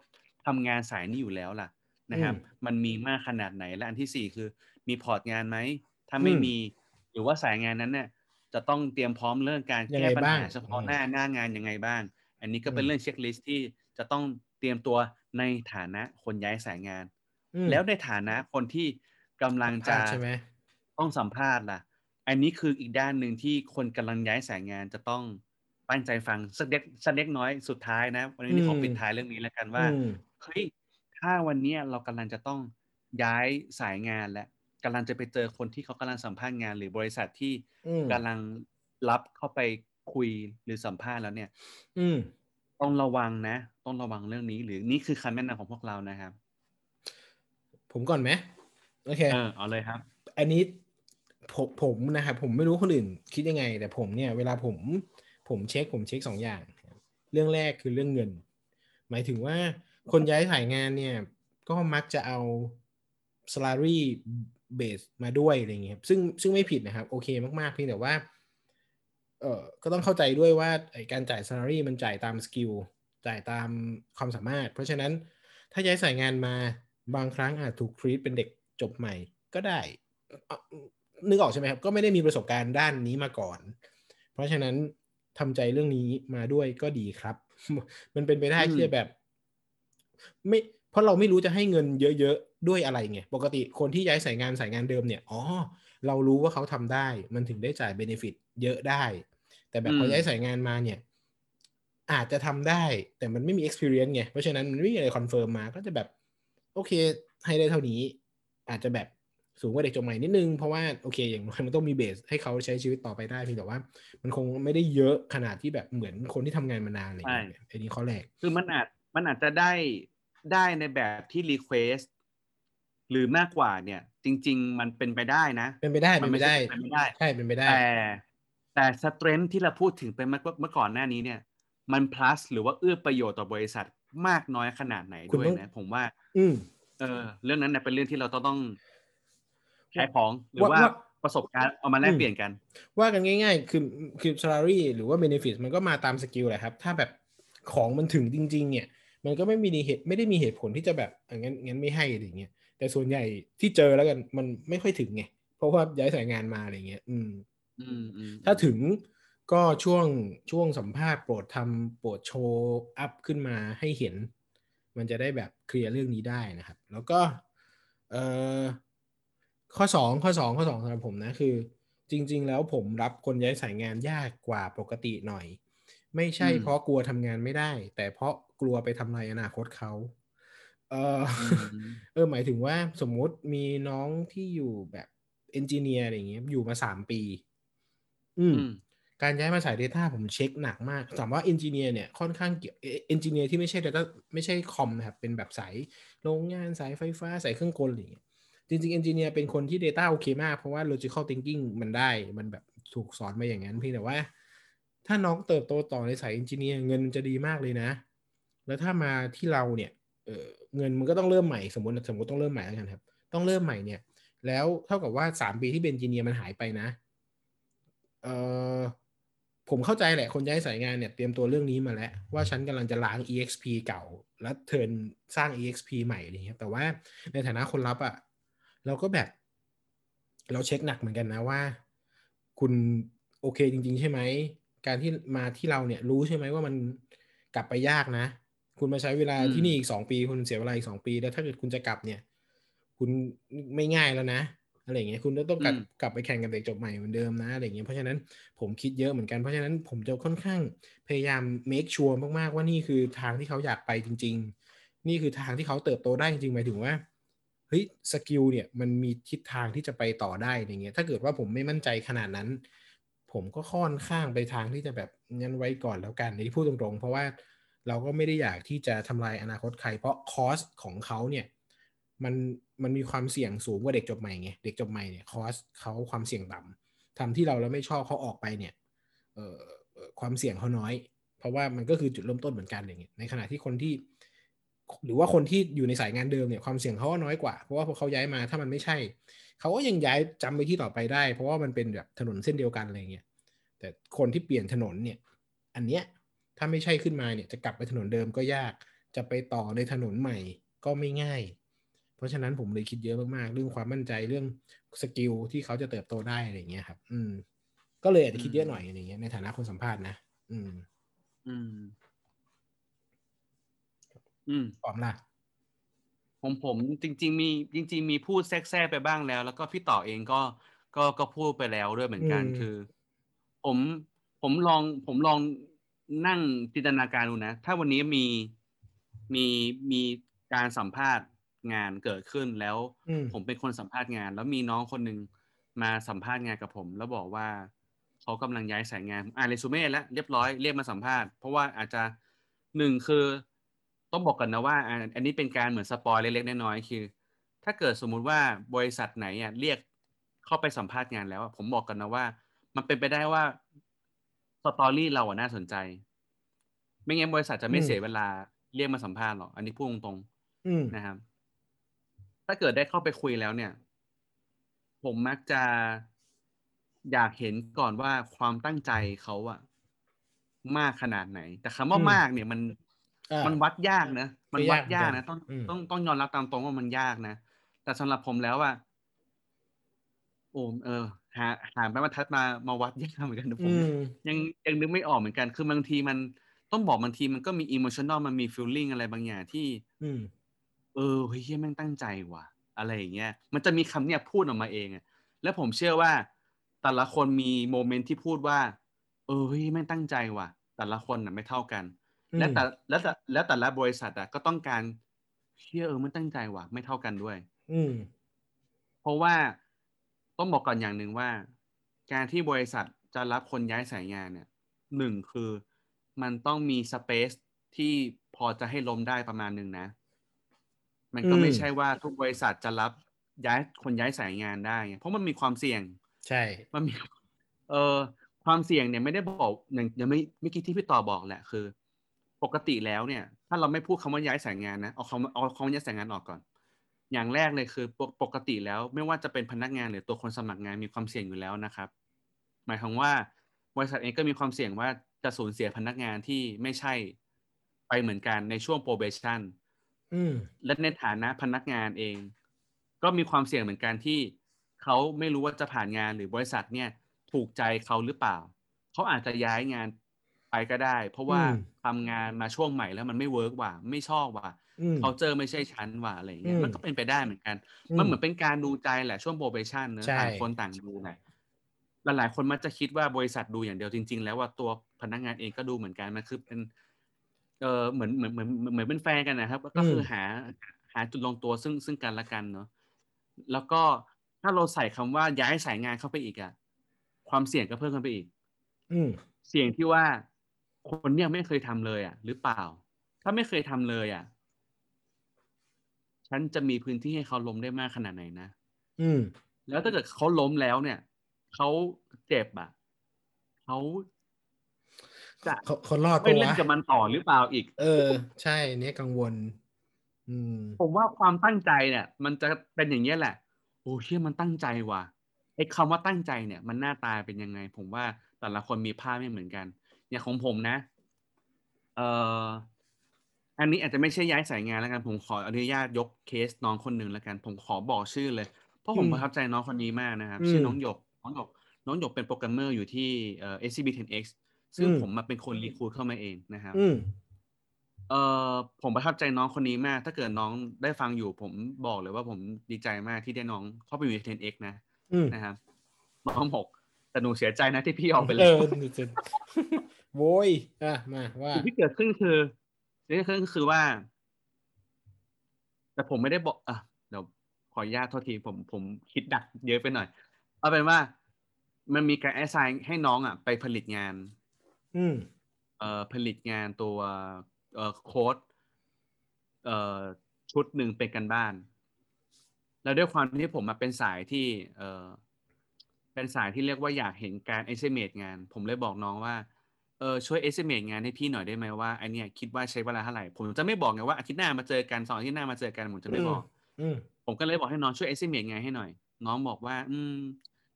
ทำงานสายนี้อยู่แล้วล่ะนะครับอืมมันมีมากขนาดไหนและอันที่สี่คือ มีพอร์ตงานไหมถ้าไม่อืมมีหรือว่าสายงานนั้นเนี่ยจะต้องเตรียมพร้อมเรื่องการยังแก้ไงปัญบ้างหาเฉพาะอืมหน้าหน้างานยังไงบ้าง อันนี้ก็เป็นอืมเรื่องเช็คลิสต์ที่จะต้องเตรียมตัวในฐานะคนย้ายสายงานอืมแล้วในฐานะคนที่กำลังพจะลาดใช่ไหม ต้องสัมภาษณ์ล่ะ อันนี้คืออีกด้านหนึ่งที่คนกำลังย้ายสายงานจะต้องตั้งใจฟังสักเล็กสักเล็กน้อยสุดท้ายนะ วันนี้ขออืมปิดท้ายเรื่องนี้แล้วกันว่าอืมเฮ้ยถ้าวันเนี้ยเรากำลังจะต้องย้ายสายงานและกำลังจะไปเจอคนที่เขากำลังสัมภาษณ์งาน หรือบริษัทที่อืมกำลังรับเข้าไปคุยหรือสัมภาษณ์แล้วเนี่ย อืมต้องระวังนะ ต้องระวังเรื่องนี้ หรือนี่คือคำแนะนำของพวกเรานะครับ ผมก่อนไหมโอเคเออเอาเลยครับ อันนี้ ผมผมนะครับผมไม่รู้คนอื่นคิดยังไง แต่ผมเนี่ยเวลาผมผมเช็คผมเช็คสองอย่าง เรื่องแรกคือเรื่องเงิน หมายถึงว่าคนย้ายสายงานเนี่ยก็มักจะเอา salary base มาด้วยอะไรเงี้ยครับซึ่งซึ่งไม่ผิดนะครับ โอเคมากๆเพียงแต่ว่าเออก็ต้องเข้าใจด้วยว่าการจ่าย salary มันจ่ายตามสกิลจ่ายตามความสามารถ เพราะฉะนั้นถ้าย้ายสายงานมาบางครั้งอาจถูก treat เป็นเด็กจบใหม่ก็ได้อะ นึกออกใช่ไหมครับ ก็ไม่ได้มีประสบการณ์ด้านนี้มาก่อน เพราะฉะนั้นทำใจเรื่องนี้มาด้วยก็ดีครับ มันเป็นไปได้อืมที่จะแบบ ไม่ เพราะเราไม่รู้จะให้เงินเยอะๆด้วยอะไรไงปกติคนที่ย้ายสายงานสายงานเดิมเนี่ยอ๋อเรารู้ว่าเขาทำได้ มันถึงได้จ่ายเบนฟิตเยอะได้ แต่แบบพออืมย้ายสายงานมาเนี่ย อาจจะทำได้ แต่มันไม่มี experience ไงเพราะฉะนั้นมันไม่มีอะไร confirm มาก็จะแบบ โอเค ให้ได้เท่านี้ อาจจะแบบ สูงกว่าเด็กจบใหม่นิดนึง เพราะว่าโอเคอย่างน้อยมันต้องมี base ให้เขาใช้ชีวิตต่อไปได้เพียงแต่ว่า มันคงไม่ได้เยอะขนาดที่แบบเหมือนคนที่ทำงานมานานอะไรอย่างเงี้ยอันนี้ข้อแรกคือมันอาจมันอาจจะได้ได้ในแบบที่ request หรือมากกว่าเนี่ย จริง ๆ มันเป็นไปได้นะ เป็นไปได้มัเป็นนไม่ไปใช่ได้เป็นไม่ได้ใช่เป็นไปได้ แต่แต่สเตรนที่เราพูดถึงไปเมื่อเมื่อก่อนหน้านี้เนี่ย มัน plus หรือว่าเอื้อประโยชน์ต่อบริษัทมากน้อยขนาดไหนคุณด้วยต้องนะ ผมว่า อืมเออ เรื่องนั้นเน่ยเป็นเรื่องที่เราต้องต้อง ขายของหรือว่าว่าว่าประสบการณ์เอามาแลกอืมเปลี่ยนกัน ว่ากันง่าย ๆ คือคือ salary หรือว่า benefit มันก็มาตามสกิลแหละครับ ถ้าแบบของมันถึงจริง ๆ เนี่ย มันก็ไม่มีเหตุไม่ได้มีเหตุผลที่จะแบบอะงั้นงั้นไม่ให้อะไรอย่างเงี้ยแต่ส่วนใหญ่ที่เจอแล้วกันมันไม่ค่อยถึงไงเพราะว่าย้ายสายงานมาอะไรเงี้ยอืมอืมอืมถ้าถึงก็ช่วงช่วงสัมภาษณ์โปรดทำโปรดโชว์อัพขึ้นมาให้เห็น มันจะได้แบบเคลียร์เรื่องนี้ได้นะครับ แล้วก็ เอ่อ ข้อสองข้อสองข้อสองสำหรับผมนะคือ จริง ๆ แล้วผมรับคนย้ายสายงานยากกว่าปกติหน่อย ไม่ใช่เพราะกลัวทำงานไม่ได้ แต่เพราะกลัวไปทำลายอนาคตเขาเอออมเออหมายถึงว่าสมมุติมีน้องที่อยู่แบบ engineer อะไรอย่างเงี้ยอยู่มาสามปีอืมอืม การย้ายมาสาย Data ผมเช็คหนักมากถามว่า engineer เนี่ยค่อนข้างเกี่ยว engineer ที่ไม่ใช่ Data ไม่ใช่คอมนะครับ เป็นแบบสายโรงงานสายไฟฟ้าสายเครื่องกลอะไรอย่างเงี้ย จริงๆ engineer เป็นคนที่ Data โอเคมาก เพราะว่า logical thinking มันได้มันแบบถูกสอนมาอย่างนั้นเพียงแต่ว่า ถ้าน้องเติบโตต่อในสาย engineer เงินมันจะดีมากเลยนะ แล้วถ้ามาที่เราเนี่ยเเงินมันก็ต้องเริ่มใหม่สมมติสมมติต้องเริ่มใหม่แล้วกันครับ ต้องเริ่มใหม่เนี่ย แล้วเท่ากับว่าสามปีที่เป็นเอนจิเนียร์มันหายไปนะเออผมเข้าใจแหละคนย้ายสายงานเนี่ยเตรียมตัวเรื่องนี้มาแล้ว ว่าฉันกำลังจะล้าง exp เก่า แล้วเทินสร้าง exp ใหม่อะไรเงี้ยแต่ว่าในฐานะคนรับอะ่ะ เราก็แบบ เราเช็คหนักเหมือนกันนะว่า คุณโอเคจริง ๆ ใช่ไหม การที่มาที่เราเนี่ยรู้ใช่ไหมว่ามันกลับไปยากนะ คุณมาใช้เวลาอืมที่นี่อีกสองปี คุณเสียเวลาอีกสองปี แล้วถ้าเกิดคุณจะกลับเนี่ย คุณไม่ง่ายแล้วนะอะไรอย่างเงี้ยคุณต้องกลับอืมกลับไปแข่งกับเด็กจบใหม่เหมือนเดิมนะอะไรอย่างเงี้ยเพราะฉะนั้นผมคิดเยอะเหมือนกันเพราะฉะนั้นผมจะค่อนข้างพยายาม make sure มากๆว่านี่คือทางที่เขาอยากไปจริง ๆ นี่คือทางที่เขาเติบโตได้จริงๆหมายถึงว่า เฮ้ย skill เนี่ยมันมีทิศทางที่จะไปต่อได้อย่างเงี้ยถ้าเกิดว่าผมไม่มั่นใจขนาดนั้น ผมก็ค่อนข้างไปทางที่จะแบบงั้นไว้ก่อนแล้วกันในที่พูดตรงๆ เพราะว่าเราก็ไม่ได้อยากที่จะทำลายอนาคตใคร เพราะคอสของเขาเนี่ยมันมันมีความเสี่ยงสูงกว่าเด็กจบใหม่ไงเด็กจบใหม่เนี่ยคอสเขาความเสี่ยงต่ำทำที่เราแล้วไม่ชอบเขาออกไปเนี่ยเออเอ่อความเสี่ยงเขาน้อย เพราะว่ามันก็คือจุดเริ่มต้นเหมือนกันอย่างเงี้ยในขณะที่คนที่ หรือว่าคนที่อยู่ในสายงานเดิมเนี่ยความเสี่ยงเขาก็น้อยกว่า เพราะว่าพอเขาย้ายมาถ้ามันไม่ใช่ เขาก็ยังย้ายจำไปที่ต่อไปได้ เพราะว่ามันเป็นแบบถนนเส้นเดียวกันอะไรเงี้ยแต่คนที่เปลี่ยนถนนเนี่ย อันเนี้ยถ้าไม่ใช่ขึ้นมาเนี่ยจะกลับไปถนนเดิมก็ยาก จะไปต่อในถนนใหม่ก็ไม่ง่าย เพราะฉะนั้นผมเลยคิดเยอะมากๆ เรื่องความมั่นใจเรื่องสกิลที่เขาจะเติบโตได้อะไรเงี้ยครับ อืม ก็เลยอาจจะคิดเยอะหน่อยอะไรเงี้ยในฐานะคนสัมภาษณ์นะ อืม อืม อืมปลอมล่ะผมผมจริง ๆ มีจริง ๆ มีพูดแทรกๆไปบ้างแล้ว แล้วก็พี่ต่อเองก็ก็ก็พูดไปแล้วด้วยเหมือนกันอืมคือ ผมผมลองผมลองนั่งจินตนาการดูนะ ถ้าวันนี้มีมีมีการสัมภาษณ์งานเกิดขึ้นแล้วอืมผมเป็นคนสัมภาษณ์งาน แล้วมีน้องคนหนึ่งมาสัมภาษณ์งานกับผม แล้วบอกว่าเขากำลังย้ายสายงานผมอ่านเรซูเม่แล้วเรียบร้อยเรียกมาสัมภาษณ์เพราะว่าอาจจะหนึ่งคือ ต้องบอกกันนะว่าอ่า อันนี้เป็นการเหมือน spoil เล็กๆน้อยๆคือ ถ้าเกิดสมมุติว่าบริษัทไหนอะเรียกเข้าไปสัมภาษณ์งานแล้วอะผมบอกกันนะว่า มันเป็นไปได้ว่า story เราอะน่าสนใจ ไม่งั้นบริษัทจะไม่อืมเสียเวลาเรียกมาสัมภาษณ์หรอก อันนี้พูดตรงๆอืมนะครับ ถ้าเกิดได้เข้าไปคุยแล้วเนี่ย ผมมักจะอยากเห็นก่อนว่าความตั้งใจเขาอะมากขนาดไหน แต่คำว่าอืมมากเนี่ยมันอ่า มันวัดยากนะ มันก็วัยาดกเหมือนยากกันนะ ต้องอืมต้องต้องยอมรับตามตรงว่ามันยากนะ แต่สำหรับผมแล้วอะโอ้เออ หาหาแม่บรรทัดมามาวัดยากเหมือนกันนะผมอืมยังยังนึกไม่ออกเหมือนกัน คือบางทีมันต้องบอกบางทีมันก็มีอิ o มชัน a ลมันมีฟีลลิ่งอะไรบางอย่างที่ อืมเออเฮ้ยเหี้ยแม่งตั้งใจว่ะ อะไรอย่างเงี้ย มันจะมีคำเนี่ยพูดออกมาเองอะแล้วผมเชื่อว่า แต่ละคนมีโมเมนต์ที่พูดว่า เออเฮ้ยแม่งตั้งใจว่ะ แต่ละคนน่ะไม่เท่ากันอืม และแต่แล้วแต่แล้วแต่ละบริษัทอะก็ต้องการเชื่อเออมันตั้งใจว่ะไม่เท่ากันด้วย อืม เพราะว่าต้องบอกก่อนอย่างหนึ่งว่า การที่บริษัทจะรับคนย้ายสายงานเนี่ยหนึ่งคือมันต้องมีสเปซที่พอจะให้ล้มได้ประมาณหนึ่งนะ มันก็อืมไม่ใช่ว่าทุกบริษัทจะรับย้ายคนย้ายสายงานได้ไงเพราะมันมีความเสี่ยง ใช่ มันมี เอ่อความเสี่ยงเนี่ยไม่ได้บอกอย่างอย่างไม่เมื่อกี้ที่พี่ต่อบอกแหละคือ ปกติแล้วเนี่ย ถ้าเราไม่พูดคำว่าย้ายสายงานนะเอาคำเอาคำว่าย้ายสายงานออกก่อน อย่างแรกเลยคือปกปกติแล้วไม่ว่าจะเป็นพนักงานหรือตัวคนสมัครงานมีความเสี่ยงอยู่แล้วนะครับ หมายความว่าบริษัทเองก็มีความเสี่ยงว่าจะสูญเสียพนักงานที่ไม่ใช่ไปเหมือนกันในช่วง probation อืมและในฐานะพนักงานเอง ก็มีความเสี่ยงเหมือนกันที่เขาไม่รู้ว่าจะผ่านงานหรือบริษัทเนี่ยถูกใจเขาหรือเปล่า เขาอาจจะย้ายงาน ไปก็ได้ เพราะว่าอืมทำงานมาช่วงใหม่แล้วมันไม่เวิร์กว่ะไม่ชอบว่ะอืมเขาเจอไม่ใช่ชั้นว่ะอะไรอย่างเงี้ยอืมมันก็เป็นไปได้เหมือนกันอืมันเหมือนเป็นการดูใจแหละช่วง probation เนอะใช่ต่างคนต่างดูแหละหลายๆคนมักจะคิดว่าบริษัทดูอย่างเดียวจริง ๆ แล้วว่าตัวพนักงานเองก็ดูเหมือนกันมันคือเป็นเออเหมือนเหมือนเหมือนเหมือนเป็นแฟนกันนะครับ ก็คือหาหาจุดลงตัวซึ่งซึ่งกันและกันเนาะแล้วก็ถ้าเราใส่คำว่าย้ายสายงานเข้าไปอีกอะความเสี่ยงก็เพิ่มขึ้นไปอีก อืมเสี่ยงที่ว่า คนเนี่ยไม่เคยทำเลยอะหรือเปล่า ถ้าไม่เคยทำเลยอะฉันจะมีพื้นที่ให้เขาล้มได้มากขนาดไหนนะอืม แล้วถ้าเกิดเขาล้มแล้วเนี่ยเขาเจ็บอะเขาจะเขาเขารอดไม่ตัวเล่นกับมันต่อหรือเปล่าอีก เออ ใช่เนี่ยกังวล อืม ผมว่าความตั้งใจเนี่ย มันจะเป็นอย่างนี้ยแหละ โอ้เชื่อมันตั้งใจว่ะไอ้คำว่าตั้งใจเนี่ย มันหน้าตาเป็นยังไง ผมว่าแต่ละคนมีภาพไม่เหมือนกัน อย่างของผมนะ เอ่ออันนี้อาจจะไม่ใช่ย้ายสายงานแล้วกัน ผมขออนุญาตยกเคสน้องคนหนึ่งแล้วกัน ผมขอบอกชื่อเลย เพราะผมอืมประทับใจน้องคนนี้มากนะครับอืมชื่อน้องหยก น้องหยก น้องหยกเป็นโปรแกรมเมอร์อยู่ที่เอ่อ SCB 10X ซึ่งอืมผมมาเป็นคนรีคูดเข้ามาเองนะครับอืมเอ่อผมประทับใจน้องคนนี้มาก ถ้าเกิดน้องได้ฟังอยู่ ผมบอกเลยว่าผมดีใจมากที่ได้น้องเข้าไปอยู่ใน 10X นะอืมนะครับน้องหกแต่หนูเสียใจนะที่พี่ออกไปเลเอยอหนูจะ โวยอะมาว่าสิ่งที่เกิดขึ้นคือสิ่งที่เกิดขึ้นคือว่า แต่ผมไม่ได้บอกอะเดี๋ยวขออนุญาตโทษทีผมผมคิดดักเยอะไปหน่อย เอาเป็นว่า มันมีการแอสไซน์ให้น้องอะ ไปผลิตงาน อืมเอ่อผลิตงานตัวเอ่อโค้ดเอ่อชุดหนึ่งเป็นกันบ้าน แล้วด้วยความที่ผมมาเป็นสายที่ เอ่อเป็นสายที่เรียกว่าอยากเห็นการ estimate งาน ผมเลยบอกน้องว่า เออช่วย estimate งานให้พี่หน่อยได้ไหมว่าไอเนี้ยคิดว่าใช้เวลาเท่าไหร่ ผมจะไม่บอกไงว่าอาทิตย์หน้ามาเจอกันสองอาทิตย์หน้ามาเจอกันผมจะไม่บอกอืมผมก็เลยบอกให้น้องช่วย estimate งานให้หน่อย น้องบอกว่า อืม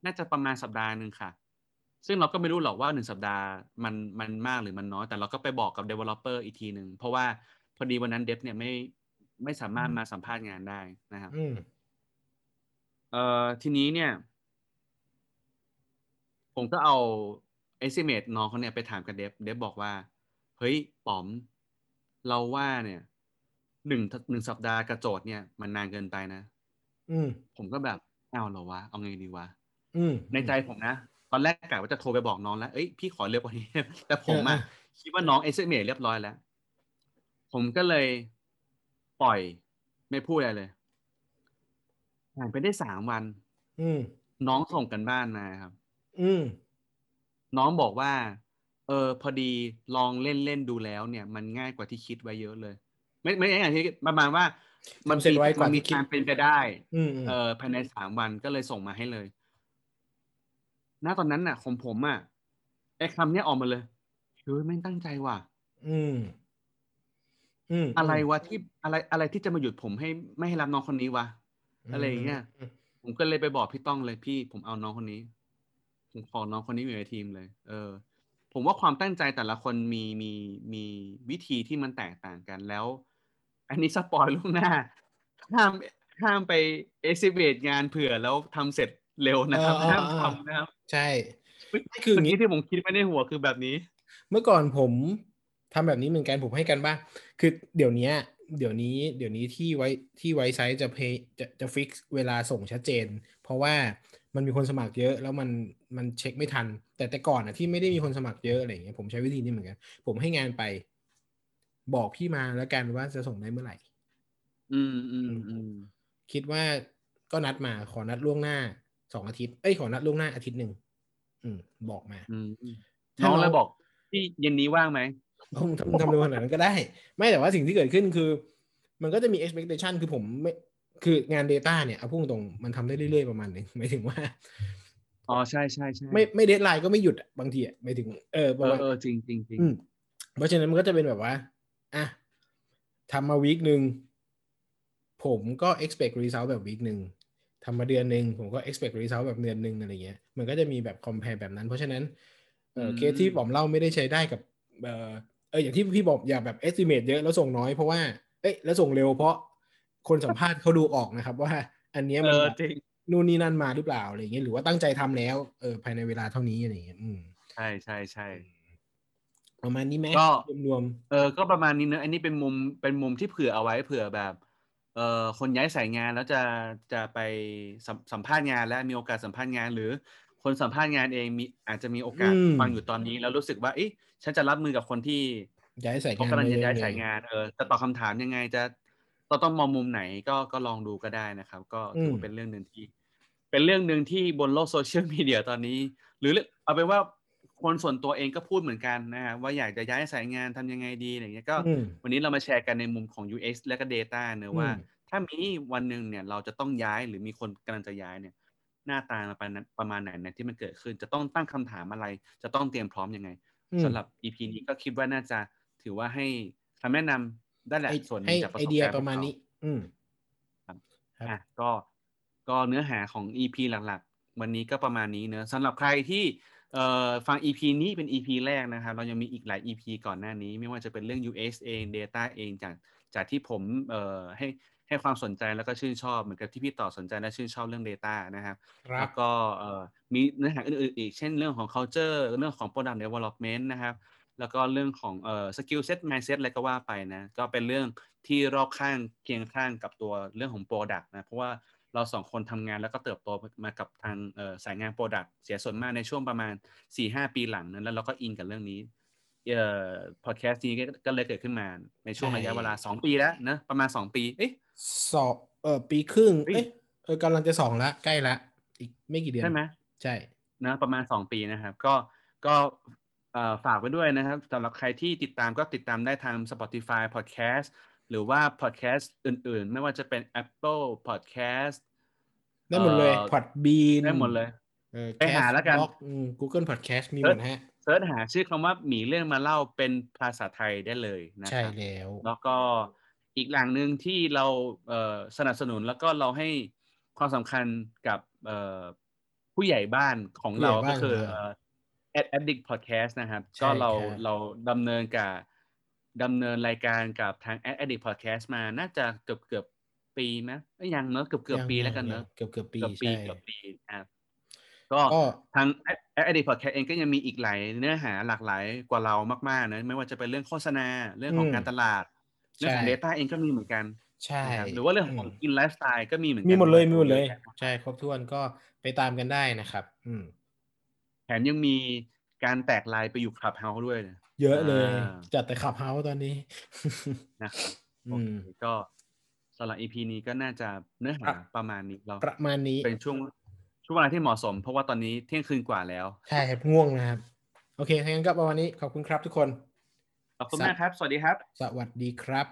น่าจะประมาณสัปดาห์หนึ่งค่ะ ซึ่งเราก็ไม่รู้หรอกว่าหนึ่งสัปดาห์มันมันมากหรือมันน้อยแต่เราก็ไปบอกกับ developer อีกทีหนึ่งเพราะว่าพอดีวันนั้นเดฟเนี่ยไม่ไม่สามารถมาสัมภาษณ์งานได้นะครับอืมเอ่อทีนี้เนี่ย ผมก็เอา estimate น้องเขาเนี่ยไปถามกับเดฟเดฟบอกว่า เฮ้ยป๋อม เราว่าเนี่ยหนึ่งหนึ่งสัปดาห์กระโจทย์เนี่ย มันนานเกินไปนะ อืม ผมก็แบบเอาเหรอวะ เอาไงดีวะ อืม ในใจผมนะ ตอนแรกกะว่าจะโทรไปบอกน้องแล้ว เอ้ยพี่ขอเร็วกว่านี้ แต่ผมอะเออคิดว่าน้องเอสเมเรียบร้อยแล้ว ผมก็เลยปล่อยไม่พูดอะไรเลยผ่านไปได้สามวัน อืมน้องส่งกันบ้านมาครับ อืม น้องบอกว่า เออ พอดีลองเล่นเล่นดูแล้ว เนี่ย มันง่ายกว่าที่คิดไว้เยอะเลย ไม่ไม่อย่างที่ประมาณว่า มันทำเสร็จไวกว่ามันมีที่คิดการเป็นไปได้อืมอืมเออภายในสามวันก็เลยส่งมาให้เลยณตอนนั้นน่ะของผมอะไอ้คำเนี้ยออกมาเลยเฮ้ยแม่งตั้งใจว่ะ อืม อืม อะไรวะที่อะไรอะไรที่จะมาหยุดผมให้ไม่ให้รับน้องคนนี้วะอะไรอย่างเงี้ยมผมก็เลยไปบอกพี่ต้องเลยพี่ผมเอาน้องคนนี้ผม ขอน้องคนนี้อยู่ในทีมเลย เออ ผมว่าความตั้งใจแต่ละคนมีมีมีวิธีที่มันแตกต่างกันแล้ว อันนี้สปอยล่วงหน้าห้ามห้ามไปเอ็กซิเบตงานเผื่อแล้วทำเสร็จเร็วนะครับเออเออห้ามเออทำนะครับ ใช่เมื่คืออย่างงี้อกี้ที่ผมคิดไว้ในหัวคือแบบนี้ เมื่อก่อนผมทำแบบนี้เหมือนกันผมให้กันบ้างคือเดี๋ยวเนี้ยเดี๋ยวนี้เดี๋ยวนี้ที่ไว้ที่ไว้ไซต์จะเพย์จะจะฟิกเวลาส่งชัดเจน เพราะว่า มันมีคนสมัครเยอะ แล้วมันมันเช็คไม่ทัน แต่แต่ก่อนอะที่ไม่ได้มีคนสมัครเยอะอะไรอย่างเงี้ยผมใช้วิธีนี้เหมือนกันผมให้งานไป บอกพี่มาแล้วกันว่าจะส่งได้เมื่อไหร่ อืมอืมอืมคิดว่าก็นัดมาขอนัดล่วงหน้าสองอาทิตย์เอ้ยขอนัดล่วงหน้าอาทิตย์หนึ่งอืม บอกมาอืมถ้าน้องเลยน้องบอกพี่เย็นนี้ว่างไหมทำทำทำเร็วขนาดนั้นก็ได้ ไม่แต่ว่าสิ่งที่เกิดขึ้นคือ มันก็จะมี expectation คือผมไม่ คืองาน Data เนี่ยเอาพุ่งตรงๆมันทำได้เรื่อยๆประมาณหนึ่งหมายถึงว่าอ๋อใช่ใช่ใช่ไม่ไม่ deadline ก็ไม่หยุดอะบางทีอะหมายถึงเออปเอระอมาณเออจริงจริงจริงอืมเพราะฉะนั้นมันก็จะเป็นแบบว่าอะทำมา week หนึ่งผมก็ expect result แบบ week หนึ่งทำมาเดือนหนึ่งผมก็ expect result แบบเดือนหนึ่งอะไรเงี้ย มันก็จะมีแบบ compare แบบนั้น เพราะฉะนั้นเออเคสที่ผมเล่าไม่ได้ใช้ได้กับเออเอออย่างที่พี่บอกอย่าแบบ estimate เยอะแล้วส่งน้อยเพราะว่าเอ้ยแล้วส่งเร็วเพราะ คนสัมภาษณ์เขาดูออกนะครับ ว่า อันเนี้ยเอมันอแบบจริงนู่นนี่นั่นมาหรือเปล่าอะไรเงี้ยหรือว่าตั้งใจทำแล้วเออภายในเวลาเท่านี้อะไรเงี้ยอืมใช่ใช่ใช่ประมาณนี้ไหมก็รวมเออก็ประมาณนี้เนอะอันนี้เป็นมุมเป็นมุมที่เผื่อเอาไว้เผื่อแบบ เอ่อคนย้ายสายงานแล้วจะจะไปสัมสัมภาษณ์งานและมีโอกาสสัมภาษณ์งานหรือคนสัมภาษณ์งานเองมีอาจจะมีโอกาสฟังอยู่ตอนนี้แล้วรู้สึกว่าเอ๊ะฉันจะรับมือกับคนที่ๆย้ายสายเขางานกำลังจะไปย้ายเรื่อๆสายงานเออจะตอบคำถามยังไงจะ เราต้องมองมุมไหนก็ก็ลองดูก็ได้นะครับ ก็ถือว่าเป็นเรื่องหนึ่งที่ เป็นเรื่องหนึ่งที่บนโลกโซเชียลมีเดียตอนนี้ หรือเอาเป็นว่าคนส่วนตัวเองก็พูดเหมือนกันนะฮะว่าอยากจะย้ายสายงานทำยังไงดีอะไรเงี้ยก็อืมวันนี้เรามาแชร์กันในมุมของ UX และก็ Data เนอะว่าอืมถ้ามีวันหนึ่งเนี่ยเราจะต้องย้ายหรือมีคนกำลังจะย้ายเนี่ย หน้าตามาประมาณประมาณไหนเนี่ยที่มันเกิดขึ้น จะต้องตั้งคำถามอะไร จะต้องเตรียมพร้อมยังไงอืมสำหรับ EP นี้ก็คิดว่าน่าจะถือว่าให้คำแนะนำ ได้แหละไอส่วนหนึ่ให้งจากประไอสบเดียการณ์ประมาณพวกเนี้ อืมครับครับอะก็ก็เนื้อหาของ EP หลักๆ วันนี้ก็ประมาณนี้เนอะสำหรับใครที่เอ่อฟัง EP นี้เป็น EP แรกนะครับ เรายังมีอีกหลาย EP ก่อนหน้านี้ ไม่ว่าจะเป็นเรื่อง UX เอง Data เองจากจากที่ผมเอ่อให้ให้ความสนใจแล้วก็ชื่นชอบเหมือนกับที่พี่ต่อสนใจและชื่นชอบเรื่อง Data นะครับครัแล้บวก็เอ่อมีเนื้อหาอื่นๆอีก เช่นเรื่องของ culture เรื่องของ product development นะครับ แล้วก็เรื่องของเอ่อ skill set mindset อะไรก็ว่าไปนะ ก็เป็นเรื่องที่รอบข้างเคียงข้างกับตัวเรื่องของ product นะ เพราะว่าเราสองคนทำงานแล้วก็เติบโตมากับทางเอ่อสายงาน product เสียส่วนมากในช่วงประมาณ 4-5 ปีหลังนั้นแล้วเราก็อินกับเรื่องนี้เอ่อ podcast นี้ก็ก็เลยเกิดขึ้นมาในช่วงระยะเวลา 2 ปีแล้วนะประมาณ 2 ปีเอ๊ะสองเออปีครึ่งเฮ้ยเอ้ยเออกำลังจะสองละใกล้ละอีกไม่กี่เดือนใช่ไหมใช่นะประมาณ 2 ปีนะครับ ก็ก็ เอ่อฝากไว้ด้วยนะครับสำหรับใครที่ติดตามก็ติดตามได้ทาง Spotify Podcast หรือว่า Podcast อื่นๆ ไม่ว่าจะเป็น Apple Podcast ได้หมดเลยเอ่อพอดบีนได้หมดเลยเออไปหาแล้วกัน Castbox อืม Google Podcast มีหมดฮะเสิร์ชหาชื่อคำว่าหมีเรื่องมาเล่าเป็นภาษาไทยได้เลยนะใช่ครับแล้ว แล้วก็อีกอย่างหนึ่งที่เราเอ่อสนับสนุนแล้วก็เราให้ความสำคัญกับเอ่อผู้ใหญ่บ้านของเราผู้ใหญ่ก็บ้านคือเออเอ่อ Ad Addict Podcast นะครับใช่ก็เราครับเราดำเนินกับดำเนินรายการกับทาง Ad Addict Podcast มาน่าจะเกือบเกือบปีไหมเอ้ยยังเนอะเกือบเกือบยังปียังแล้วกันยัเนงอะเกือบเกือบปีเกือบปีใช่เกือบปีนะครับก็ก็ทาง Ad Addict Podcast เองก็ยังมีอีกหลายเนื้อหาหลากหลายกว่าเรามากๆนะไม่ว่าจะเป็นเรื่องโฆษณาเรื่องของอืมการตลาด เรื่องของใช่ Data เองก็มีเหมือนกัน ใช่นะครับหรือว่าเรื่องของกินไลฟ์สไตล์ก็มีเหมือนกัมีหมดเลยมีหมดเลยอะแะใช่ครบถ้วนก็ไปตามกันได้นะครับ อืม แถมยังมีการแตกไลน์ไปอยู่ Clubhouse ด้วยนะเยอะเลยอ่าจัดแต่ Clubhouse ตอนนี้นะครับอืโอมเคก็สำหรับ EP นี้ก็น่าจะเนื้อหาครับประมาณนี้เราประมาณนี้เป็นช่วงช่วงเวลาที่เหมาะสม เพราะว่าตอนนี้เที่ยงคืนกว่าแล้ว ใช่ครับง่วงนะครับ โอเคถ้างั้นก็ประมาณนี้ขอบคุณครับทุกคน ขอบคุณมากครับ สวัสดีครับ สวัสดีครับ